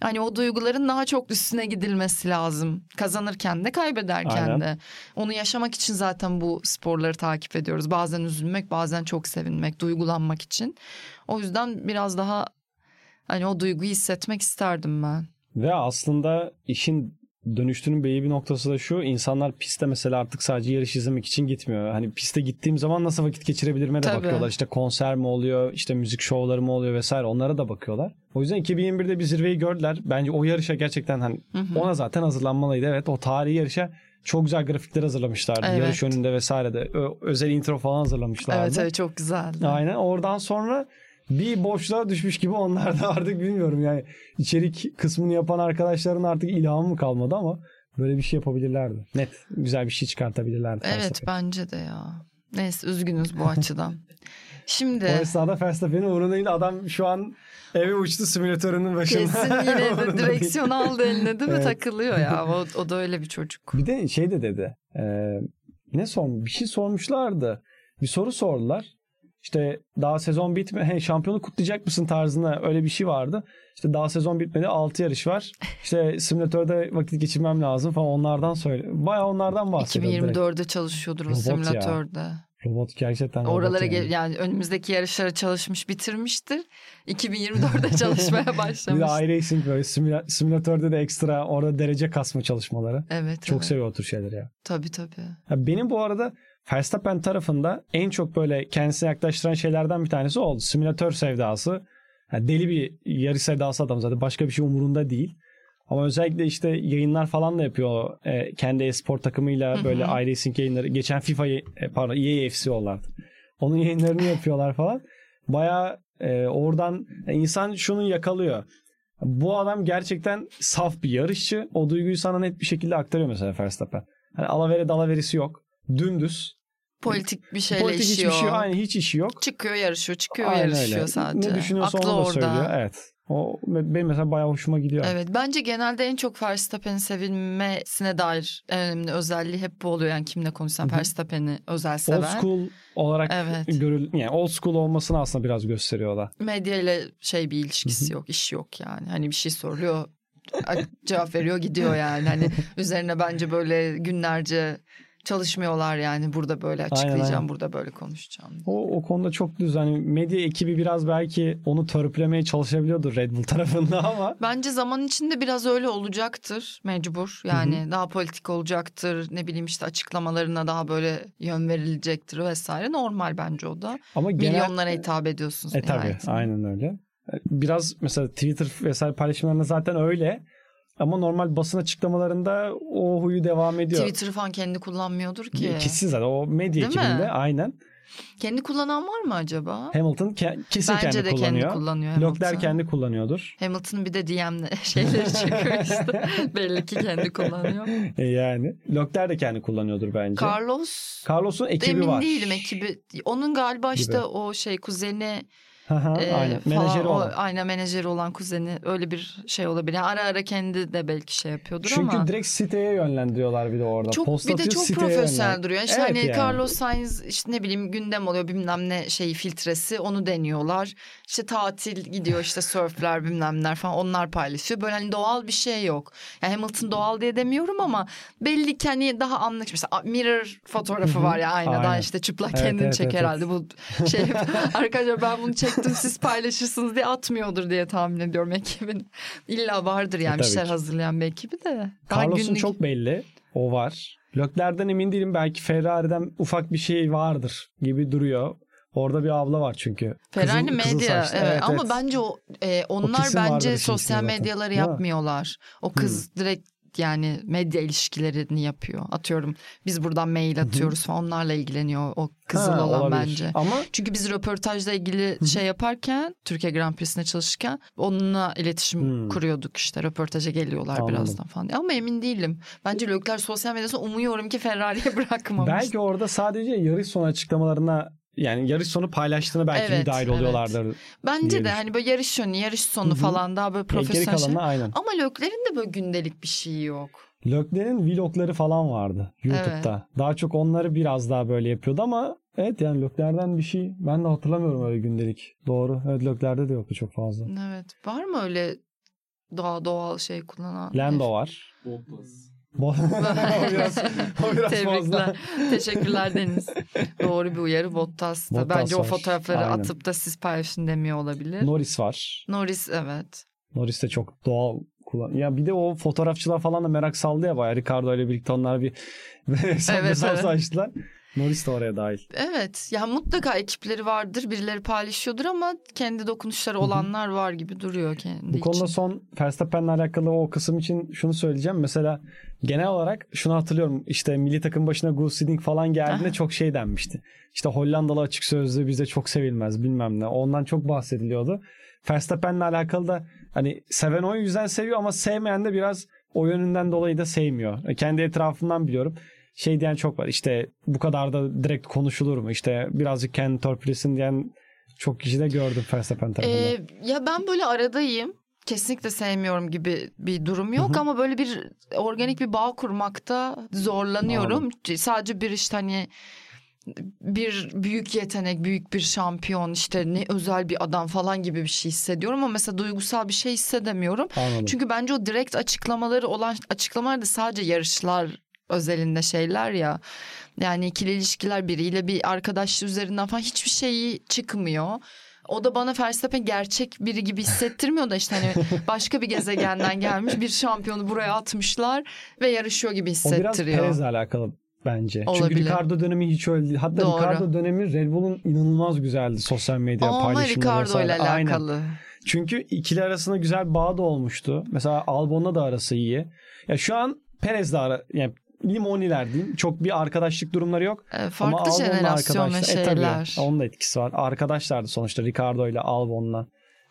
Hani o duyguların daha çok üstüne gidilmesi lazım. Kazanırken de kaybederken Aynen. de. Onu yaşamak için zaten bu sporları takip ediyoruz. Bazen üzülmek, bazen çok sevinmek, duygulanmak için. O yüzden biraz daha hani o duyguyu hissetmek isterdim ben. Ve aslında işin dönüştüğünün belli bir noktası da şu. insanlar piste mesela artık sadece yarış izlemek için gitmiyor. Hani piste gittiğim zaman nasıl vakit geçirebilirime de Tabii. bakıyorlar. İşte konser mi oluyor, işte müzik şovları mı oluyor vesaire onlara da bakıyorlar. O yüzden 2021'de bir zirveyi gördüler. Bence o yarışa gerçekten hani Hı hı. ona zaten hazırlanmalıydı. Evet o tarihi yarışa çok güzel grafikler hazırlamışlardı. Evet. Yarış önünde vesaire de Ö- özel intro falan hazırlamışlardı. Evet evet çok güzeldi. Aynen oradan sonra bir boşluğa düşmüş gibi onlar da [laughs] artık bilmiyorum yani içerik kısmını yapan arkadaşların artık ilhamı mı kalmadı ama böyle bir şey yapabilirlerdi. Net güzel bir şey çıkartabilirlerdi. Evet felsefe. bence de ya. Neyse üzgünüz bu açıdan. [laughs] Şimdi O esnada Verstappen'in uğruna değil adam şu an eve uçtu simülatörünün başında. kesin [laughs] yine de direksiyon aldı eline değil mi? Evet. Takılıyor ya. O, o da öyle bir çocuk. Bir de şey de dedi. E, ne sormuş? Bir şey sormuşlardı. Bir soru sordular. İşte daha sezon bitme, he, şampiyonu kutlayacak mısın tarzında öyle bir şey vardı. İşte daha sezon bitmedi 6 yarış var. İşte simülatörde vakit geçirmem lazım falan onlardan söyle. Baya onlardan bahsediyor. direkt. 2024'de çalışıyordur o Robot ya. Robot gerçekten robot Oralara yani. yani önümüzdeki yarışlara çalışmış bitirmiştir. 2024'de [laughs] çalışmaya Bir de başlamış. iRacing böyle simüla- simülatörde de ekstra orada derece kasma çalışmaları. Evet. Çok evet. seviyor o tür şeyleri ya. Tabii tabii. Ya Benim bu arada Verstappen tarafında en çok böyle kendisine yaklaştıran şeylerden bir tanesi oldu. Simülatör sevdası. Ya deli bir yarış sevdası adam zaten. Başka bir şey umurunda değil. Ama özellikle işte yayınlar falan da yapıyor. E, kendi e-spor takımıyla böyle iRacing yayınları. Geçen FIFA, e, pardon EA FC ollardı. Onun yayınlarını yapıyorlar falan. Baya oradan e, insan şunu yakalıyor. Bu adam gerçekten saf bir yarışçı. O duyguyu sana net bir şekilde aktarıyor mesela Verstappen. Hani alavere dalaverisi yok. Dümdüz. Politik bir şeyle Politik işiyor. hiçbir şey aynı hiç işi yok. Çıkıyor yarışıyor, çıkıyor Aynen yarışıyor öyle. sadece. Ne düşünüyorsa Aklı onu da orada. söylüyor. Evet. O benim mesela bayağı hoşuma gidiyor. Evet bence genelde en çok Verstappen'in sevilmesine dair en önemli özelliği hep bu oluyor. Yani kimle hı. Verstappen'i özel seven. Old school olarak Evet. görül yani old school olmasını aslında biraz gösteriyor da. Medya ile şey bir ilişkisi Hı hı. yok, işi yok yani. Hani bir şey soruluyor, cevap veriyor gidiyor yani. Hani üzerine bence böyle günlerce çalışmıyorlar yani burada böyle Aynen, açıklayacağım, aynen. burada böyle konuşacağım. O, o konuda çok düz. Hani medya ekibi biraz belki onu törpülemeye çalışabiliyordur Red Bull [laughs] tarafında ama Bence zaman içinde biraz öyle olacaktır mecbur. Yani daha politik olacaktır. Ne bileyim işte açıklamalarına daha böyle yön verilecektir vesaire. Normal bence o da. ama genel Milyonlara hitap ediyorsunuz E tabii aynen öyle. Biraz mesela Twitter vesaire paylaşımlarında zaten öyle. Ama normal basın açıklamalarında o huyu devam ediyor. Twitter falan kendi kullanmıyordur ki. Kesin zaten o medya Değil mi? ekibinde aynen. Kendi kullanan var mı acaba? Hamilton ke- kesin Bence kendi de kullanıyor. kendi kullanıyor Hamilton. Kendi kullanıyordur. Hamilton'ın bir de DM şeyleri [laughs] çıkıyor işte. Belli ki kendi kullanıyor. E yani. Leclerc de kendi kullanıyordur bence. Carlos Carlos'un ekibi emin var. değilim ekibi. Onun galiba Gibi. işte o şey kuzeni e, aynen. falan, Menajeri o, olan. aynen menajeri olan kuzeni öyle bir şey olabilir. Yani ara ara kendi de belki şey yapıyordur Çünkü ama. direkt siteye yönlendiriyorlar bir de orada. Çok Post bir de çok profesyonel yönlen- duruyor. İşte Evet hani yani. Carlos Sainz işte ne bileyim gündem oluyor bilmem ne şeyi filtresi onu deniyorlar. İşte tatil gidiyor işte surfler [laughs] bilmem neler falan onlar paylaşıyor. Böyle hani doğal bir şey yok. Yani Hamilton doğal diye demiyorum ama belli ki hani daha anlık mesela mirror fotoğrafı var ya aynadan Aynen. işte çıplak Evet, kendini evet, çek evet, herhalde bu şey [laughs] [laughs] arkadaşlar ben bunu çektim siz paylaşırsınız diye atmıyordur diye tahmin ediyorum ekibin. İlla vardır yani E, bir şeyler ki. hazırlayan bir ekibi de. Carlos'un günlük- çok belli. O var. Leclerc'den emin değilim. Belki Ferrari'den ufak bir şey vardır gibi duruyor. Orada bir abla var çünkü. Ferrari Kızıl- kızıl medya saçlı. evet, ama bence o e, onlar vardır bence içinde sosyal zaten. medyaları mi? yapmıyorlar. O kız direkt yani medya ilişkilerini yapıyor. Atıyorum biz buradan mail atıyoruz falan onlarla ilgileniyor o kızıl Ha, olan olabilir. bence. Ama Çünkü biz röportajla ilgili şey yaparken Türkiye Grand Prix'sine çalışırken onunla iletişim Hmm. kuruyorduk işte röportaja geliyorlar Anladım. birazdan falan. diye. Ama emin değilim. Bence Lökler sosyal medyasını umuyorum ki Ferrari'ye [laughs] bırakmamış. belki orada sadece yarış sonu açıklamalarına yani yarış sonu paylaştığına belki Evet, müdahil evet. oluyorlardır. Bence diye de hani böyle yarış yönü, yarış sonu Hı hı. falan daha böyle profesyonel. şey. aynen. Ama Lökler'in de böyle gündelik bir şeyi yok. Leclerc'in vlogları falan vardı YouTube'da. Daha çok onları biraz daha böyle yapıyordu ama evet yani Leclerc'den bir şey ben de hatırlamıyorum öyle gündelik. Doğru. Evet Leclerc'de de yoktu çok fazla. Evet. Var mı öyle daha doğal şey kullanan? Lando var. Bottas. Bo- [laughs] o biraz, o biraz fazla. Tebrikler. Teşekkürler Deniz. [laughs] Doğru bir uyarı Bottas da. Bottas Bence o var. fotoğrafları Aynen. atıp da siz paylaşın demiyor olabilir. Norris var. Norris evet. Norris de çok doğal kullan. Ya bir de o fotoğrafçılar falan da merak saldı ya bayağı. Ricardo ile birlikte onlar bir [laughs] hesap Evet, evet. açtılar. Norris de oraya dahil. Evet. Ya mutlaka ekipleri vardır. Birileri paylaşıyordur ama kendi dokunuşları olanlar var gibi duruyor kendi Bu konuda için. son Verstappen'le alakalı o kısım için şunu söyleyeceğim. Mesela genel olarak şunu hatırlıyorum. İşte milli takım başına Gus Hiddink falan geldiğinde Aha. çok şey denmişti. İşte Hollandalı açık sözlü bize çok sevilmez bilmem ne. Ondan çok bahsediliyordu. Verstappen'le alakalı da hani seven o yüzden seviyor ama sevmeyen de biraz o yönünden dolayı da sevmiyor. E, Kendi etrafımdan biliyorum. Şey diyen çok var. İşte bu kadar da direkt konuşulur mu? İşte birazcık kendi torpilesin diyen çok kişi de gördüm Verstappen tarafından. Ee, ya ben böyle aradayım. Kesinlikle sevmiyorum gibi bir durum yok ama böyle bir organik bir bağ kurmakta zorlanıyorum. Sadece bir işte hani bir büyük yetenek, büyük bir şampiyon işte ne özel bir adam falan gibi bir şey hissediyorum ama mesela duygusal bir şey hissedemiyorum. Anladım. Çünkü bence o direkt açıklamaları olan açıklamalar da sadece yarışlar özelinde şeyler ya. Yani ikili ilişkiler biriyle bir arkadaş üzerinden falan hiçbir şeyi çıkmıyor. O da bana Verstappen gerçek biri gibi hissettirmiyor da işte hani [laughs] başka bir gezegenden gelmiş bir şampiyonu buraya atmışlar ve yarışıyor gibi O biraz hissettiriyor. Perez'le alakalı bence. Olabilir. Çünkü Ricardo dönemi hiç öyle. Hatta Doğru. Ricardo dönemi Red Bull'un inanılmaz güzeldi sosyal medya Ama paylaşımları Ricardo ile vesaire. Aynen. alakalı. Çünkü ikili arasında güzel bir bağ da olmuştu. Mesela Albon'la da arası iyi. Ya şu an Perez'le ara yani limoniler diyeyim. Çok bir arkadaşlık durumları yok. Ama farklı Albon'la jenerasyon ve arkadaşlar- E, tabii, şeyler. onun da etkisi var. Arkadaşlardı sonuçta Ricardo ile Albon'la.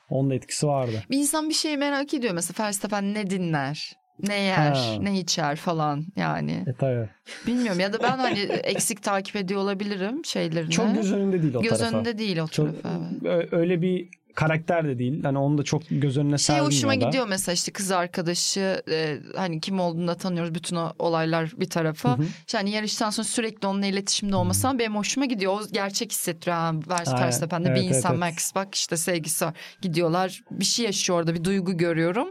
Onun da etkisi vardı. Bir insan bir şeyi merak ediyor mesela Verstappen ne dinler? Ne yer, Ha. ne içer falan yani. E tabii. Bilmiyorum ya da ben hani eksik takip ediyor olabilirim şeylerini. Çok göz önünde değil o Göz tarafa. önünde değil o Çok, tarafa. evet. öyle bir karakter de değil. Hani onu da çok göz önüne Şey sermiyor hoşuma da. gidiyor mesela işte kız arkadaşı e, hani kim olduğunu da tanıyoruz bütün o olaylar bir tarafa. Hı hı. İşte hani yarıştan sonra sürekli onunla iletişimde olmasam benim hoşuma gidiyor. O gerçek hissettiriyor. Ha, Vers-. Verstappen'de Evet, bir evet, insan evet. Max bak işte sevgisi var. Gidiyorlar bir şey yaşıyor orada bir duygu görüyorum.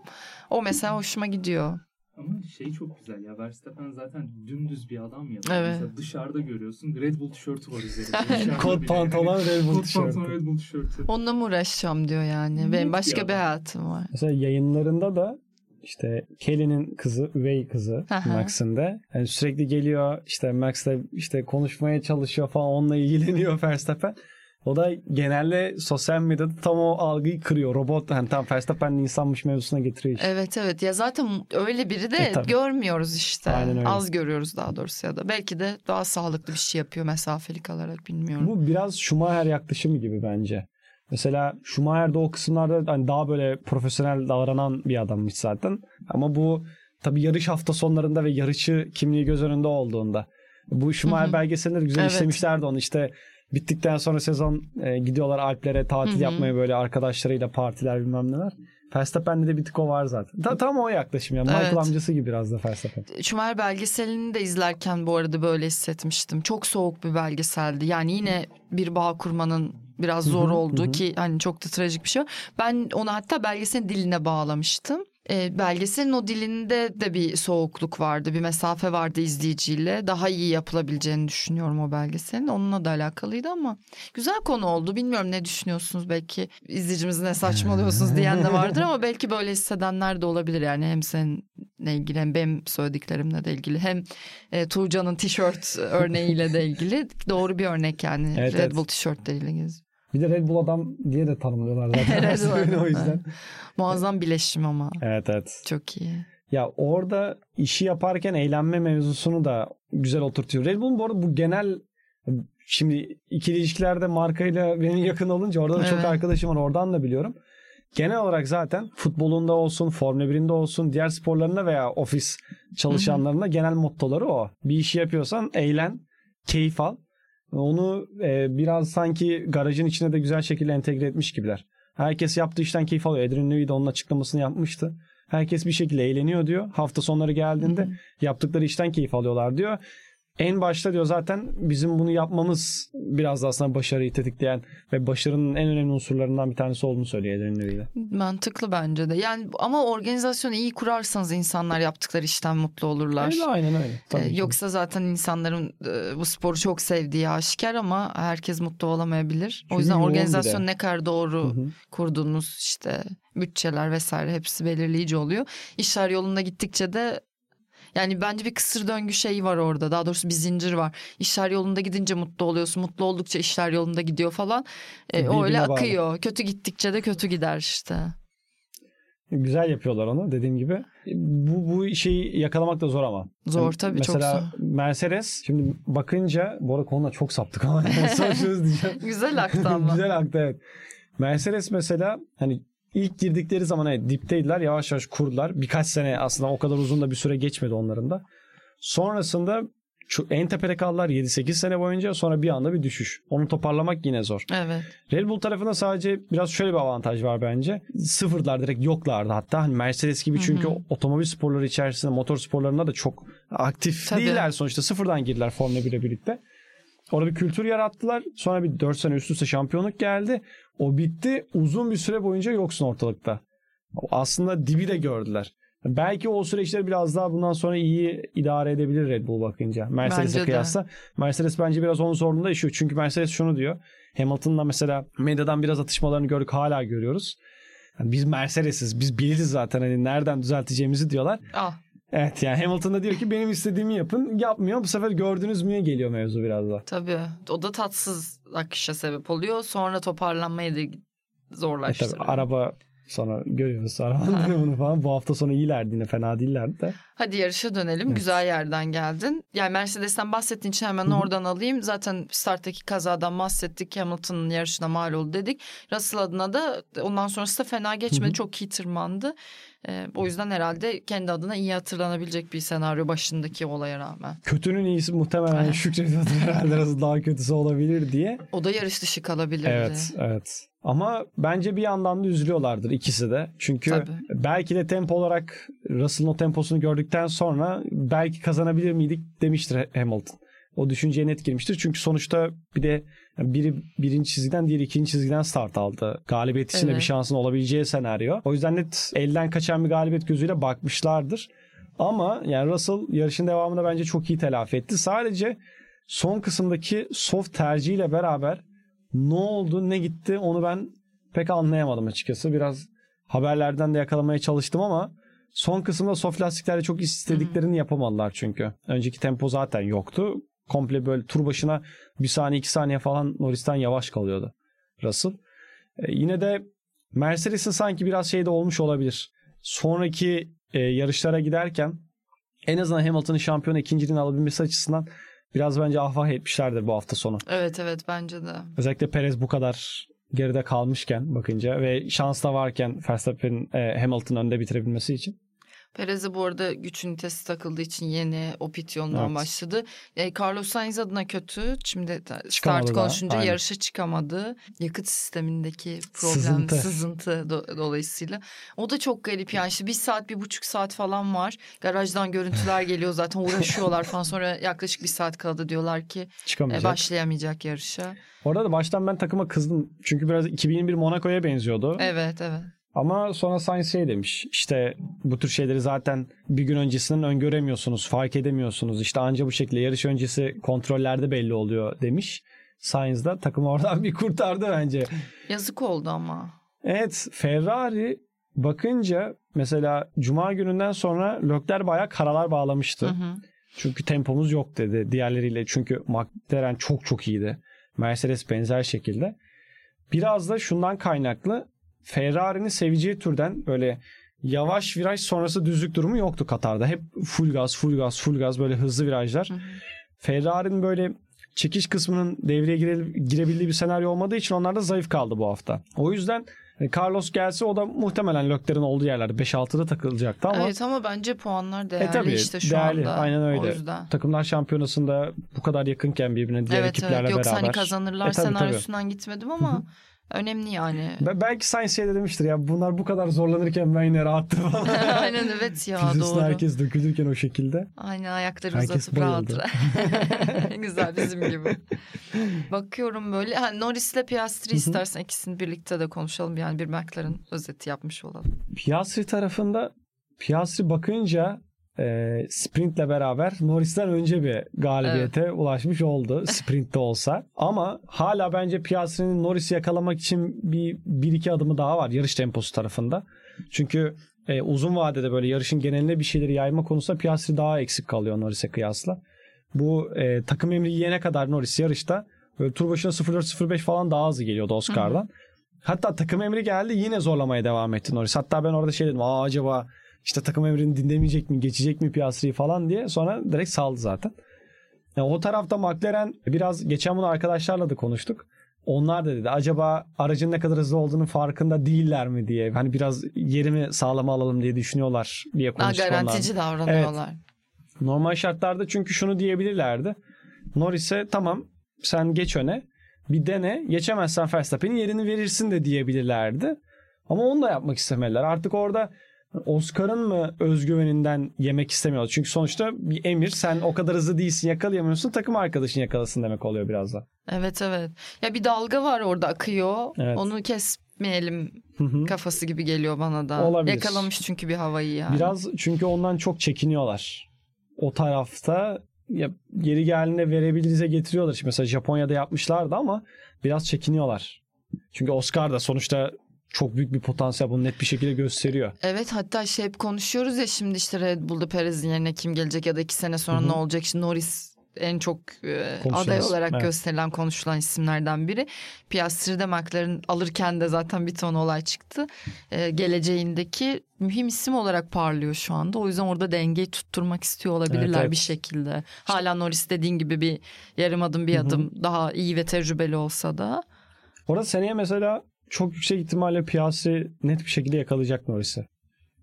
O mesela hoşuma gidiyor. Ama şey çok güzel ya Verstappen zaten dümdüz bir adam ya. Evet. Mesela dışarıda görüyorsun Red Bull tişörtü var üzerinde. [laughs] Kot pantolon Red Bull Kot tişörtü. pantolon Red Bull tişörtü. Onunla mı uğraşacağım diyor yani. Yok Benim başka ya. bir hayatım var. Mesela yayınlarında da işte Kelly'nin kızı, üvey kızı. Max'ın da yani sürekli geliyor işte Max'la işte konuşmaya çalışıyor falan onunla ilgileniyor [laughs] Verstappen. O da genelde sosyal medyada tam o algıyı kırıyor. Robot hani tam Verstappen'li insanmış mevzusuna getiriyor işte. Evet evet ya zaten öyle biri de E, tabii. görmüyoruz işte. Aynen öyle. Az görüyoruz daha doğrusu ya da. Belki de daha sağlıklı bir şey yapıyor mesafeli kalarak bilmiyorum. Bu biraz Schumacher yaklaşımı gibi bence. Mesela Schumacher de o kısımlarda hani daha böyle profesyonel davranan bir adammış zaten. Ama bu tabii yarış hafta sonlarında ve yarışı kimliği göz önünde olduğunda. Bu Schumacher belgeselinde de güzel Evet. işlemişlerdi onu işte bittikten sonra sezon e, gidiyorlar Alplere tatil Hı hı. yapmaya böyle arkadaşlarıyla partiler bilmem neler. Verstappen'de de bir tık o var zaten. Ta, tam o yaklaşım ya. Michael Evet. amcası gibi biraz da Verstappen. Schumacher belgeselini de izlerken bu arada böyle hissetmiştim. Çok soğuk bir belgeseldi. Yani yine bir bağ kurmanın biraz hı, zor hı. ki hani çok da trajik bir şey. Ben onu hatta belgeselin diline bağlamıştım. E, belgeselin o dilinde de bir soğukluk vardı, bir mesafe vardı izleyiciyle. Daha iyi yapılabileceğini düşünüyorum o belgeselin. Onunla da alakalıydı ama güzel konu oldu. Bilmiyorum ne düşünüyorsunuz belki izleyicimiz ne saçmalıyorsunuz diyen de vardır ama belki böyle hissedenler de olabilir. Yani hem seninle ilgili hem benim söylediklerimle de ilgili hem e, Tuğcan'ın tişört örneğiyle de ilgili doğru bir örnek yani. Evet, Red evet. Bull tişörtleriyle geziyor. Bir de Red Bull adam diye de tanımlıyorlar zaten. [laughs] Red Bull. o yüzden. Muazzam bileşim ama. Evet evet. Çok iyi. Ya orada işi yaparken eğlenme mevzusunu da güzel oturtuyor. Red Bull'un bu arada bu genel şimdi ikili ilişkilerde markayla benim yakın olunca orada da çok Evet. arkadaşım var oradan da biliyorum. Genel olarak zaten futbolunda olsun, Formula 1'inde olsun, diğer sporlarında veya ofis çalışanlarında genel mottoları o. Bir işi yapıyorsan eğlen, keyif al. Onu e, biraz sanki garajın içine de güzel şekilde entegre etmiş gibiler. Herkes yaptığı işten keyif alıyor. Adrian Newey de onun açıklamasını yapmıştı. Herkes bir şekilde eğleniyor diyor. Hafta sonları geldiğinde Hı hı. yaptıkları işten keyif alıyorlar diyor. En başta diyor zaten bizim bunu yapmamız biraz da aslında başarıyı tetikleyen ve başarının en önemli unsurlarından bir tanesi olduğunu söylüyor de. Mantıklı bence de. Yani ama organizasyonu iyi kurarsanız insanlar yaptıkları işten mutlu olurlar. Öyle aynen öyle. Tabii Ee. Yoksa zaten insanların e, bu sporu çok sevdiği aşikar ama herkes mutlu olamayabilir. O Çünkü yüzden yoğun bir de. organizasyon ne kadar doğru Hı hı. kurduğunuz işte bütçeler vesaire hepsi belirleyici oluyor. İşler yolunda gittikçe de yani bence bir kısır döngü şeyi var orada. Daha doğrusu bir zincir var. İşler yolunda gidince mutlu oluyorsun. Mutlu oldukça işler yolunda gidiyor falan. E, o öyle bağlı. akıyor. Kötü gittikçe de kötü gider işte. Güzel yapıyorlar onu dediğim gibi. Bu, bu şeyi yakalamak da zor ama. Zor Yani tabii, çok Mesela zor. Mercedes şimdi bakınca bu arada konuda çok saptık ama [laughs] diyeceğim. Güzel aktı ama. [laughs] Güzel aktı evet. Mercedes mesela hani ilk girdikleri zaman evet dipteydiler yavaş yavaş kurdular. Birkaç sene aslında o kadar uzun da bir süre geçmedi onların da. Sonrasında şu en tepede kaldılar 7-8 sene boyunca sonra bir anda bir düşüş. Onu toparlamak yine zor. Evet. Red Bull tarafında sadece biraz şöyle bir avantaj var bence. Sıfırlar direkt yoklardı hatta. Hani Mercedes gibi çünkü Hı hı. otomobil sporları içerisinde motor sporlarında da çok aktif Tabii. değiller sonuçta. Sıfırdan girdiler Formula 1'e birlikte. Orada bir kültür yarattılar. Sonra bir 4 sene üst üste şampiyonluk geldi. O bitti. Uzun bir süre boyunca yoksun ortalıkta. Aslında dibi de gördüler. Belki o süreçleri biraz daha bundan sonra iyi idare edebilir Red Bull bakınca. Mercedes'e kıyasla. Mercedes bence biraz onun zorluğunda yaşıyor. Çünkü Mercedes şunu diyor. Hamilton'la mesela medyadan biraz atışmalarını gördük hala görüyoruz. Yani biz Mercedes'iz. Biz biliriz zaten hani nereden düzelteceğimizi diyorlar. Ah Evet yani Hamilton da diyor ki benim istediğimi yapın. Yapmıyor. Bu sefer gördünüz müye geliyor mevzu biraz da. tabii. O da tatsız akışa sebep oluyor. Sonra toparlanmayı da E tabii zorlaştırıyor. araba sonra görüyoruz arabanın [laughs] durumunu falan. Bu hafta sonu iyilerdi yine fena değillerdi de. Hadi yarışa dönelim. Evet. Güzel yerden geldin. Yani Mercedes'ten bahsettiğin için hemen Hı hı. oradan alayım. Zaten starttaki kazadan bahsettik. Hamilton'ın yarışına mal oldu dedik. Russell adına da ondan sonrası da fena geçmedi. Çok iyi tırmandı. O yüzden herhalde kendi adına iyi hatırlanabilecek bir senaryo başındaki olaya rağmen. Kötünün iyisi muhtemelen şükrediyordur herhalde daha kötüsü olabilir diye. O da yarış dışı kalabilirdi. Evet, evet. Ama bence bir yandan da üzülüyorlardır ikisi de. Çünkü Tabii. belki de tempo olarak Russell'ın o temposunu gördükten sonra belki kazanabilir miydik demiştir Hamilton. O düşünceye net girmiştir. Çünkü sonuçta bir de biri birinci çizgiden diğeri ikinci çizgiden start aldı. Galibiyet için de bir Evet. şansın olabileceği senaryo. O yüzden net elden kaçan bir galibiyet gözüyle bakmışlardır. Ama yani Russell yarışın devamında bence çok iyi telafi etti. Sadece son kısımdaki soft tercihiyle beraber ne oldu ne gitti onu ben pek anlayamadım açıkçası. Biraz haberlerden de yakalamaya çalıştım ama son kısımda soft lastiklerle çok istediklerini yapamadılar çünkü. Önceki tempo zaten yoktu. Komple böyle tur başına bir saniye iki saniye falan Norris'ten yavaş kalıyordu Russell. E, yine de Mercedes'in sanki biraz şeyde olmuş olabilir. Sonraki e, yarışlara giderken en azından Hamilton'ın şampiyon ikinciliğini alabilmesi açısından biraz bence ahvah etmişlerdir bu hafta sonu. Evet evet bence de. Özellikle Perez bu kadar geride kalmışken bakınca ve şans da varken Verstappen'in e, Hamilton'ın önünde bitirebilmesi için. Perez'e bu arada güç ünitesi takıldığı için yeni o pit yolundan Evet. başladı. E, Carlos Sainz adına kötü. Şimdi Çıkamadı start konuşunca aynen. yarışa çıkamadı. Yakıt sistemindeki problem, Sızıntı. sızıntı, do- dolayısıyla. O da çok garip yani işte bir saat, bir buçuk saat falan var. Garajdan görüntüler [laughs] geliyor zaten uğraşıyorlar falan. Sonra yaklaşık bir saat kaldı diyorlar ki e, başlayamayacak yarışa. Orada da baştan ben takıma kızdım. Çünkü biraz 2021 Monaco'ya benziyordu. Evet evet. Ama sonra Sainz şey demiş. İşte bu tür şeyleri zaten bir gün öncesinden öngöremiyorsunuz, fark edemiyorsunuz. İşte anca bu şekilde yarış öncesi kontrollerde belli oluyor demiş. Sainz da takımı oradan [laughs] bir kurtardı bence. Yazık oldu ama. Evet Ferrari bakınca mesela Cuma gününden sonra Lökler bayağı karalar bağlamıştı. Hı hı. Çünkü tempomuz yok dedi diğerleriyle. Çünkü McLaren çok çok iyiydi. Mercedes benzer şekilde. Biraz da şundan kaynaklı Ferrari'nin seveceği türden böyle yavaş viraj sonrası düzlük durumu yoktu Katar'da. Hep full gaz, full gaz, full gaz böyle hızlı virajlar. Ferrari'nin böyle çekiş kısmının devreye gire- girebildiği bir senaryo olmadığı için onlar da zayıf kaldı bu hafta. O yüzden e, Carlos gelse o da muhtemelen Lökler'in olduğu yerlerde 5-6'da takılacaktı ama Evet ama bence puanlar değerli e tabii işte şu değerli. anda. Aynen O öyle. yüzden. Takımlar şampiyonasında bu kadar yakınken birbirine diğer evet ekiplerle evet yoksa beraber. hani kazanırlar E, tabii, tabii. senaryosundan gitmedim ama önemli yani. Be- belki Sainz şey de demiştir ya bunlar bu kadar zorlanırken ben yine rahattım [laughs] falan. Aynen evet ya üstüne doğru. herkes dökülürken o şekilde. Aynen ayakları Herkes uzatıp rahat. [laughs] [laughs] Güzel bizim gibi. Bakıyorum böyle. Ha, Norris'le Piastri istersen ikisini birlikte de konuşalım. Yani bir McLaren özeti yapmış olalım. Piastri tarafında Piastri bakınca e, sprintle beraber Norris'ten önce bir galibiyete ulaşmış oldu. Sprintte olsa. Ama hala bence Piastri'nin Norris'i yakalamak için bir, bir iki adımı daha var yarış temposu tarafında. Çünkü e, uzun vadede böyle yarışın geneline bir şeyleri yayma konusunda Piastri daha eksik kalıyor Norris'e kıyasla. Bu e, takım emri yiyene kadar Norris yarışta böyle tur başına 0.4-0.5 falan daha hızlı geliyordu Oscar'dan. Hatta takım emri geldi yine zorlamaya devam etti Norris. Hatta ben orada şey dedim Aa, acaba işte takım emrini dinlemeyecek mi geçecek mi Piastri'yi falan diye sonra direkt saldı zaten. Yani o tarafta McLaren biraz geçen bunu arkadaşlarla da konuştuk. Onlar da dedi acaba aracın ne kadar hızlı olduğunun farkında değiller mi diye. Hani biraz yerimi sağlama alalım diye düşünüyorlar diye konuştuk onlarla. garantici davranıyorlar. Normal şartlarda çünkü şunu diyebilirlerdi. Norris'e tamam sen geç öne bir dene geçemezsen Verstappen'in yerini verirsin de diyebilirlerdi. Ama onu da yapmak istemediler. Artık orada Oscar'ın mı özgüveninden yemek istemiyorlar. Çünkü sonuçta bir emir sen o kadar hızlı değilsin yakalayamıyorsun takım arkadaşın yakalasın demek oluyor biraz da. Evet evet. Ya bir dalga var orada akıyor. Evet. Onu kesmeyelim kafası gibi geliyor bana da. Olabilir. Yakalamış çünkü bir havayı yani. Biraz çünkü ondan çok çekiniyorlar. O tarafta ya, geri geldiğinde verebilirize getiriyorlar. Şimdi mesela Japonya'da yapmışlardı ama biraz çekiniyorlar. Çünkü Oscar da sonuçta çok büyük bir potansiyel bunu net bir şekilde gösteriyor. Evet hatta şey hep konuşuyoruz ya şimdi işte Red Bull'da Perez'in yerine kim gelecek ya da iki sene sonra Hı hı. ne olacak? Şimdi Norris en çok e, aday olarak evet. gösterilen konuşulan isimlerden biri. Piastri'de McLaren alırken de zaten bir ton olay çıktı. E, geleceğindeki mühim isim olarak parlıyor şu anda. O yüzden orada dengeyi tutturmak istiyor olabilirler Evet, evet. bir şekilde. Hala Norris dediğin gibi bir yarım adım bir Hı hı. adım daha iyi ve tecrübeli olsa da. Orada seneye mesela çok yüksek ihtimalle Piastri net bir şekilde yakalayacak Norris'i.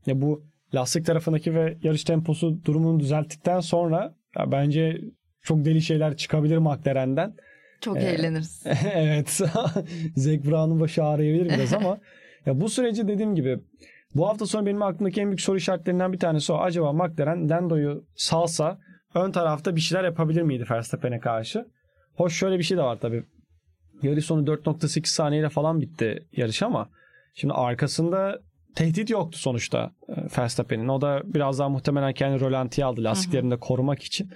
Ya bu lastik tarafındaki ve yarış temposu durumunu düzelttikten sonra ya bence çok deli şeyler çıkabilir McLaren'den. Çok Ee, eğleniriz. [laughs] evet. [laughs] Zac Brown'un başı ağrıyabilir biraz ama ya bu süreci dediğim gibi bu hafta sonu benim aklımdaki en büyük soru işaretlerinden bir tanesi o. Acaba McLaren Lando'yu salsa ön tarafta bir şeyler yapabilir miydi Verstappen'e karşı? Hoş şöyle bir şey de var tabii. Yarış sonu 4.8 saniyeyle falan bitti yarış ama şimdi arkasında tehdit yoktu sonuçta e, Verstappen'in. O da biraz daha muhtemelen kendi rölantiye aldı lastiklerini de korumak için.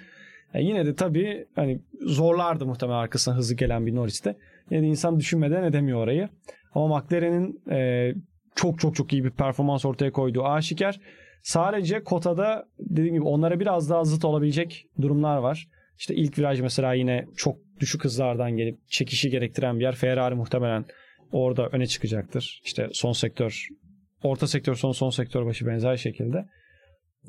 E, yine de tabii hani zorlardı muhtemelen arkasına hızlı gelen bir Norris'te. Yine de insan düşünmeden edemiyor orayı. Ama McLaren'in e, çok çok çok iyi bir performans ortaya koyduğu aşikar. Sadece kotada dediğim gibi onlara biraz daha zıt olabilecek durumlar var. İşte ilk viraj mesela yine çok düşük hızlardan gelip çekişi gerektiren bir yer. Ferrari muhtemelen orada öne çıkacaktır. İşte son sektör, orta sektör son son sektör başı benzer şekilde.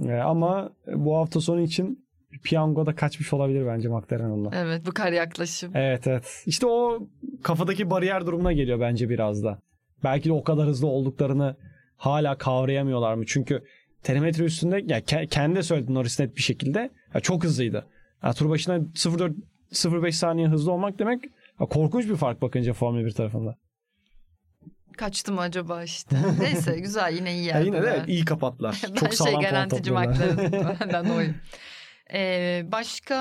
Ee, ama bu hafta sonu için piyango da kaçmış olabilir bence McLaren onunla. Evet bu kar yaklaşım. Evet evet. İşte o kafadaki bariyer durumuna geliyor bence biraz da. Belki de o kadar hızlı olduklarını hala kavrayamıyorlar mı? Çünkü telemetre üstünde ya ke- kendi söyledi Norris net bir şekilde. Ya çok hızlıydı. Ya tur başına 0.4 0.5 saniye hızlı olmak demek korkunç bir fark bakınca Formula 1 tarafında. Kaçtı mı acaba işte. Neyse [laughs] güzel yine iyi Ya yerde. yine de iyi kapattılar. ben çok şey sağlam garantici. McLaren. [laughs] Benden oyum. Ee, başka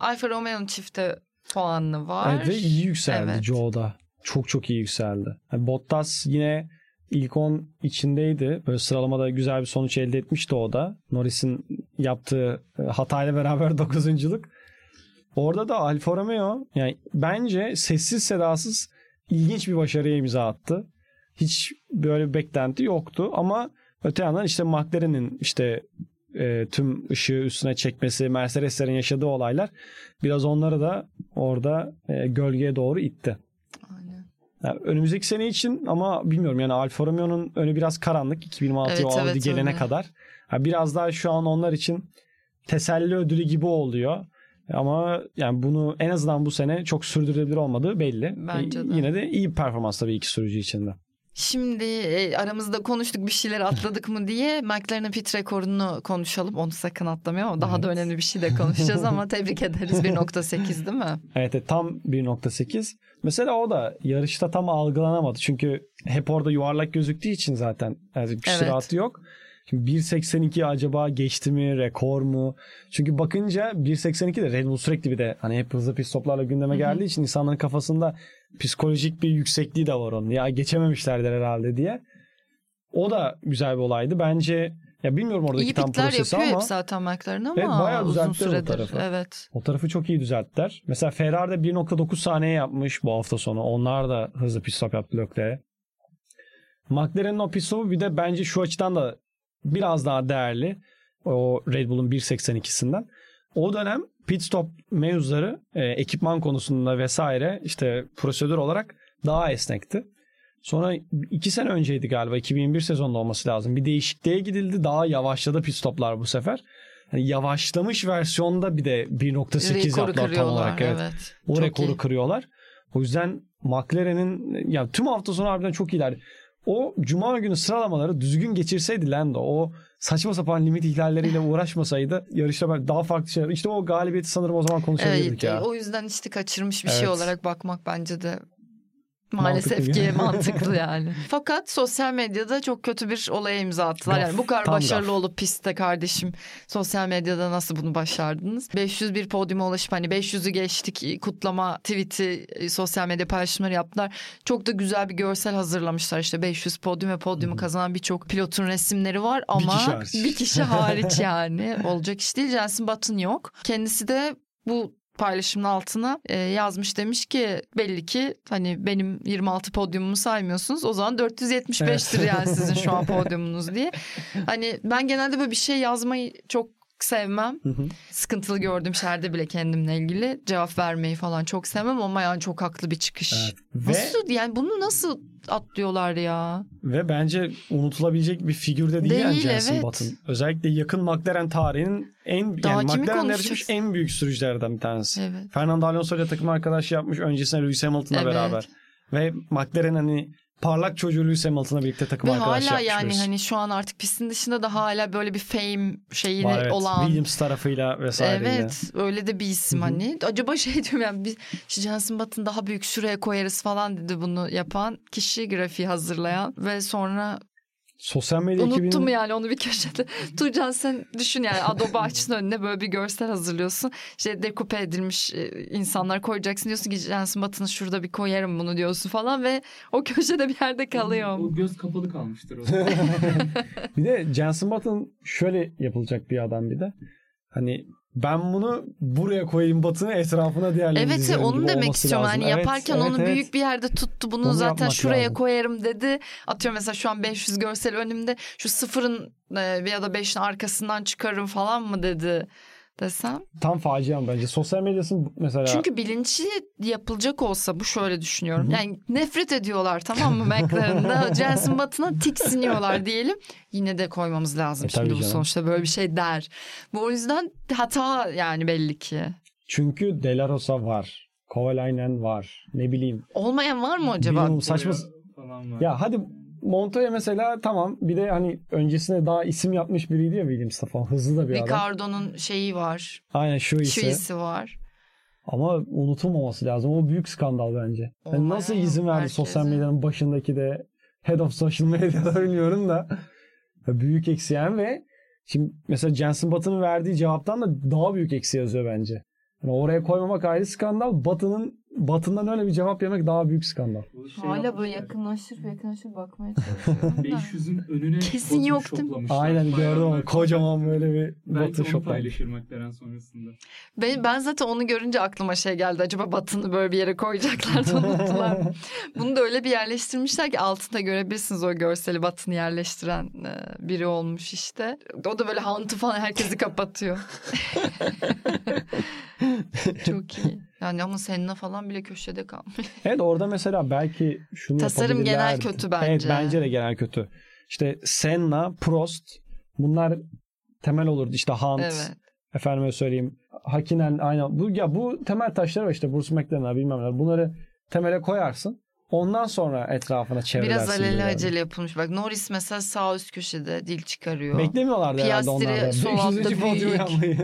Alfa Romeo'nun çifte puanı var. Evet ve iyi yükseldi Evet. Joe'da. Çok çok iyi yükseldi. Yani Bottas yine ilk 10 içindeydi. Böyle sıralamada güzel bir sonuç elde etmişti o da. Norris'in yaptığı e, hatayla beraber [laughs] dokuzunculuk. Orada da Alfa Romeo yani bence sessiz sedasız ilginç bir başarıya imza attı. Hiç böyle bir beklenti yoktu ama öte yandan işte McLaren'in işte e, tüm ışığı üstüne çekmesi, Mercedes'lerin yaşadığı olaylar biraz onları da orada e, gölgeye doğru itti. Aynen. Yani önümüzdeki sene için ama bilmiyorum yani Alfa Romeo'nun önü biraz karanlık 2026 Evet, Audi evet, gelene öyle. kadar. Yani biraz daha şu an onlar için teselli ödülü gibi oluyor. Ama yani bunu en azından bu sene çok sürdürülebilir olmadığı belli. Bence E, de. Yine de iyi bir performans tabii iki sürücü için de. Şimdi e, aramızda konuştuk bir şeyler atladık mı diye [laughs] McLaren'ın pit rekorunu konuşalım. Onu sakın atlamayalım ama daha da Evet. önemli bir şey de konuşacağız [laughs] ama tebrik ederiz 1.8 değil mi? Evet evet, tam 1.8. Mesela o da yarışta tam algılanamadı. Çünkü hep orada yuvarlak gözüktüğü için zaten yani bir Evet. yok. Şimdi 1.82 acaba geçti mi? Rekor mu? Çünkü bakınca 1.82 de Red Bull sürekli bir de hani hep hızlı pit stoplarla gündeme geldiği için insanların kafasında psikolojik bir yüksekliği de var onun. Ya geçememişlerdir herhalde diye. O da güzel bir olaydı. Bence ya bilmiyorum oradaki İyi tam pitler prosesi ama hep zaten McLaren ama Evet, bayağı uzun düzelttiler o süredir. tarafı. Evet. o tarafı çok iyi düzelttiler. Mesela Ferrari de 1.9 saniye yapmış bu hafta sonu. Onlar da hızlı pit stop yaptı Leclerc'e. McLaren'in o pit stopu bir de bence şu açıdan da biraz daha değerli. O Red Bull'un 1.82'sinden. O dönem pit stop mevzuları e, ekipman konusunda vesaire işte prosedür olarak daha esnekti. Sonra iki sene önceydi galiba 2021 sezonunda olması lazım. Bir değişikliğe gidildi. Daha yavaşladı pit stoplar bu sefer. Yani yavaşlamış versiyonda bir de 1.8 Rekoru yaptılar tam olarak. Evet. Evet. O Çok rekoru iyi. kırıyorlar. O yüzden McLaren'in ya tüm hafta sonu harbiden çok iyiler. O cuma günü sıralamaları düzgün geçirseydi Lando o saçma sapan limit ihlalleriyle [laughs] uğraşmasaydı yarışta ben daha farklı şeyler. İşte o galibiyeti sanırım o zaman konuşabilirdik Evet, ya. o yüzden işte kaçırmış bir şey Evet. olarak bakmak bence de maalesef Mantıklı. ki [laughs] mantıklı yani. Fakat sosyal medyada çok kötü bir olaya imza attılar. Gaf, Yani bu kadar başarılı gaf. olup pistte kardeşim sosyal medyada nasıl bunu başardınız? 501 podyuma ulaşıp hani 500'ü geçtik kutlama tweet'i sosyal medya paylaşımları yaptılar. Çok da güzel bir görsel hazırlamışlar işte 500 podyum ve podyumu kazanan birçok pilotun resimleri var ama kişi hariç. bir kişi hariç [laughs] yani olacak iş değil. Jenson Button yok. Kendisi de bu paylaşımın altına e, yazmış demiş ki belli ki hani benim 26 podyumumu saymıyorsunuz. O zaman 475'tir yani sizin şu an [laughs] podyumunuz. diye. Hani ben genelde böyle bir şey yazmayı çok sevmem. Hı hı. Sıkıntılı gördüğüm şeylerde bile kendimle ilgili cevap vermeyi falan çok sevmem ama yani çok haklı bir çıkış. Evet. Ve, Nasıl yani bunu nasıl atlıyorlar ya? ve bence unutulabilecek bir figür de değil, yani Değil, Jenson evet. Button. Özellikle yakın McLaren tarihinin en Daha yani yarışmış en büyük sürücülerden bir tanesi. Evet. Fernando Alonso ile takım arkadaşı yapmış. Öncesinde Lewis Hamilton'la Evet. beraber. Ve McLaren hani parlak çocuğu Hamilton'la birlikte takım Ve hala yani birisi. hani şu an artık pistin dışında da hala böyle bir fame şeyini Var, evet. olan Williams tarafıyla vesaire. Evet öyle de bir isim Hı hı. hani. Acaba şey [laughs] diyorum yani biz şu Jenson Button daha büyük şuraya koyarız falan dedi bunu yapan kişi grafiği hazırlayan ve sonra Sosyal medya Unuttum ekibinin yani onu bir köşede. [laughs] Tuğcan sen düşün yani Adobe açsın önüne böyle bir görsel hazırlıyorsun. İşte dekupe edilmiş e, insanlar koyacaksın diyorsun ki Jensen Button'ı şurada bir koyarım bunu diyorsun falan ve o köşede bir yerde kalıyor. O göz kapalı kalmıştır o. [laughs] bir de Jensen Button şöyle yapılacak bir adam bir de. Hani ben bunu buraya koyayım Button'ı etrafına diğerlerini Evet onu gibi demek istiyorum. lazım. Hani Evet, yaparken evet, onu evet. büyük bir yerde tuttu. Bunu Onu zaten şuraya lazım. koyarım dedi. Atıyorum mesela şu an 500 görsel önümde. Şu sıfırın e, ya da 5'in arkasından çıkarım falan mı dedi desem. Tam faciam bence. Sosyal medyasının mesela Çünkü bilinçli yapılacak olsa bu şöyle düşünüyorum. Yani nefret ediyorlar tamam mı McLaren'da. [laughs] Jensen Button'a tiksiniyorlar diyelim. Yine de koymamız lazım E, şimdi bu canım. sonuçta böyle bir şey der. Bu o yüzden hata yani belli ki. çünkü De La Rosa var. Kovalainen var. Ne bileyim. Olmayan var mı acaba? Bilmiyorum, saçma falan var. Ya hadi Montoya mesela tamam bir de hani öncesinde daha isim yapmış biriydi ya Williams'ta falan. Hızlı da bir adam. Ricardo'nun şeyi var. Aynen şu ise. Şu isi var. Ama unutulmaması lazım. O büyük skandal bence. Yani nasıl izin verdi herkese. sosyal medyanın başındaki de head of social medya'da [laughs] bilmiyorum da büyük eksi yani ve şimdi mesela Jensen Button'ın verdiği cevaptan da daha büyük eksi yazıyor bence. Yani oraya koymamak ayrı skandal. Batı'nın Batı'ndan öyle bir cevap yemek daha büyük skandal. Şey Hala böyle yakınlaşır yakınlaşır bakmaya çalışıyorum. da. 500'ün önüne Kesin yok değil mi? Aynen gördüm onu. Kocaman böyle bir Belki Batı onu şoplanmış. paylaşır McLaren sonrasında. Ben, ben zaten onu görünce aklıma şey geldi. Acaba batını böyle bir yere koyacaklar da [laughs] unuttular. Bunu da öyle bir yerleştirmişler ki altında görebilirsiniz o görseli batını yerleştiren e, biri olmuş işte. O da böyle hantı falan herkesi kapatıyor. [laughs] Çok iyi. Yani ama Senna falan bile köşede kalmış. [laughs] Evet orada mesela belki şunu Tasarım genel kötü bence. Evet bence de genel kötü. İşte Senna, Prost bunlar temel olurdu. İşte Hunt, Evet. efendime söyleyeyim Hakinen aynen. Bu, ya bu temel taşlar var işte Bruce McLaren'lar bilmem neler. Bunları temele koyarsın. Ondan sonra etrafına çevrersin. Biraz alelacele böyle. acele yapılmış. Bak Norris mesela sağ üst köşede dil çıkarıyor. Beklemiyorlardı herhalde Piastri onlar da. sol 500. altta büyük.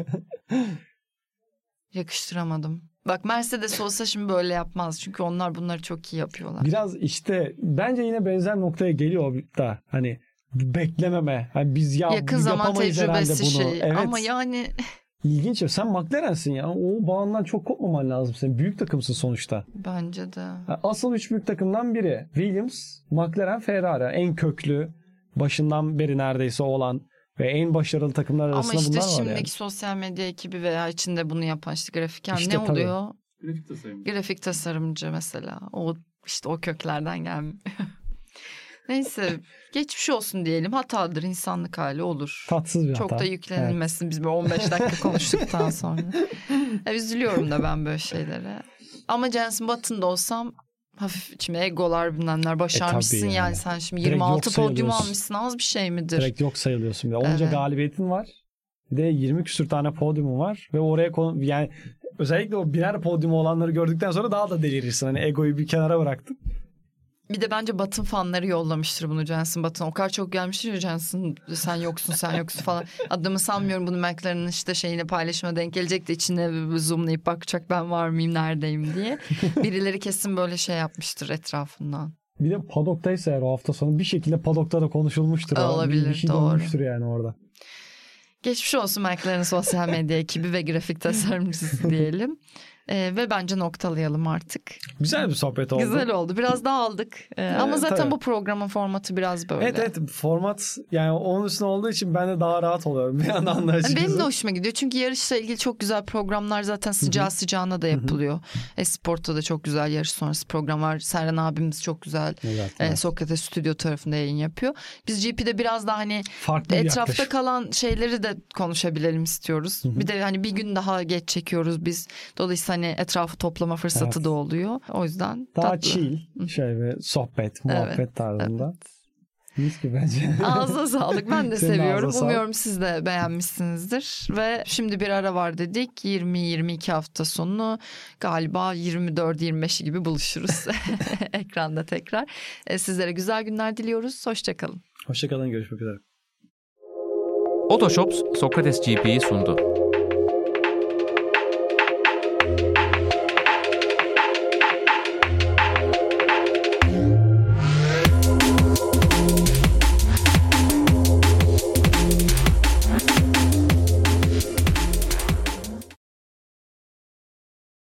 Yakıştıramadım. Bak Mercedes olsa şimdi böyle yapmaz. Çünkü onlar bunları çok iyi yapıyorlar. Biraz işte bence yine benzer noktaya geliyor da hani beklememe. Hani biz ya Yakın biz zaman yapamayız herhalde bunu. şey. Evet. Ama yani [laughs] İlginç. ya. Sen McLaren'sin ya. O bağından çok kopmaman lazım. Sen büyük takımsın sonuçta. bence de. Asıl üç büyük takımdan biri. Williams, McLaren, Ferrari. En köklü, başından beri neredeyse olan ve en başarılı takımlar Ama arasında işte bunlar var şimdiki yani. sosyal medya ekibi veya içinde bunu yapan işte grafiker İşte ne tabii. oluyor? Grafik tasarım. Grafik tasarımcı mesela. O işte o köklerden gelmiyor. [laughs] Neyse geçmiş olsun diyelim. Hatadır insanlık hali olur. Tatsız bir Çok hata. da yüklenilmesin biz böyle 15 dakika konuştuktan sonra. [laughs] Ya, üzülüyorum da ben böyle şeylere. Ama Jensen Button'da olsam hafif içime egolar bilmemler başarmışsın E, yani. yani. sen şimdi Direkt 26 yok podyum almışsın az bir şey midir? Direkt yok sayılıyorsun. Onca Evet. galibiyetin var. Bir de 20 küsür tane podyumun var. Ve oraya konu yani özellikle o birer podyumu olanları gördükten sonra daha da delirirsin. Hani egoyu bir kenara bıraktın. Bir de bence Batın fanları yollamıştır bunu Jensen Batın. O kadar çok gelmiştir ya Jensen sen yoksun sen yoksun falan. Adamı sanmıyorum bunu McLaren'ın işte şeyine paylaşıma denk gelecek de içine zoomlayıp bakacak ben var mıyım neredeyim diye. Birileri kesin böyle şey yapmıştır etrafından. Bir de padoktaysa eğer o hafta sonu bir şekilde padokta da konuşulmuştur. o. Bir- Olabilir, Bir, şey doğru. yani orada. Geçmiş olsun McLaren sosyal medya ekibi ve grafik tasarımcısı diyelim. Ee, ve bence noktalayalım artık. Güzel bir sohbet oldu. Güzel oldu. Biraz daha aldık. Ee, ama zaten tabii. bu programın formatı biraz böyle. Evet evet format yani onun üstüne olduğu için ben de daha rahat oluyorum bir yandan da açıkçası. Benim de hoşuma gidiyor. Çünkü yarışla ilgili çok güzel programlar zaten sıcağı sıcağına da yapılıyor. Esport'ta da çok güzel yarış sonrası program var. Serhan abimiz çok güzel. Evet, e, evet. Sokrates Stüdyo tarafında yayın yapıyor. Biz GP'de biraz daha hani Farklı etrafta yaklaşım. kalan şeyleri de konuşabilelim istiyoruz. Bir de hani bir gün daha geç çekiyoruz biz. Dolayısıyla hani etrafı toplama fırsatı Evet. da oluyor. O yüzden Daha tatlı. chill şey ve sohbet, muhabbet Evet, tarzında. Mis gibi bence. Ağza [laughs] sağlık. Ben de Senin seviyorum. ağzına sağlık. Umuyorum siz de beğenmişsinizdir. Ve şimdi bir ara var dedik. 20-22 hafta sonu galiba 24-25 gibi buluşuruz. [laughs] [laughs] Ekranda tekrar. E, Sizlere güzel günler diliyoruz. Hoşçakalın. Hoşçakalın görüşmek üzere. Otoshops Sokrates GP'yi sundu.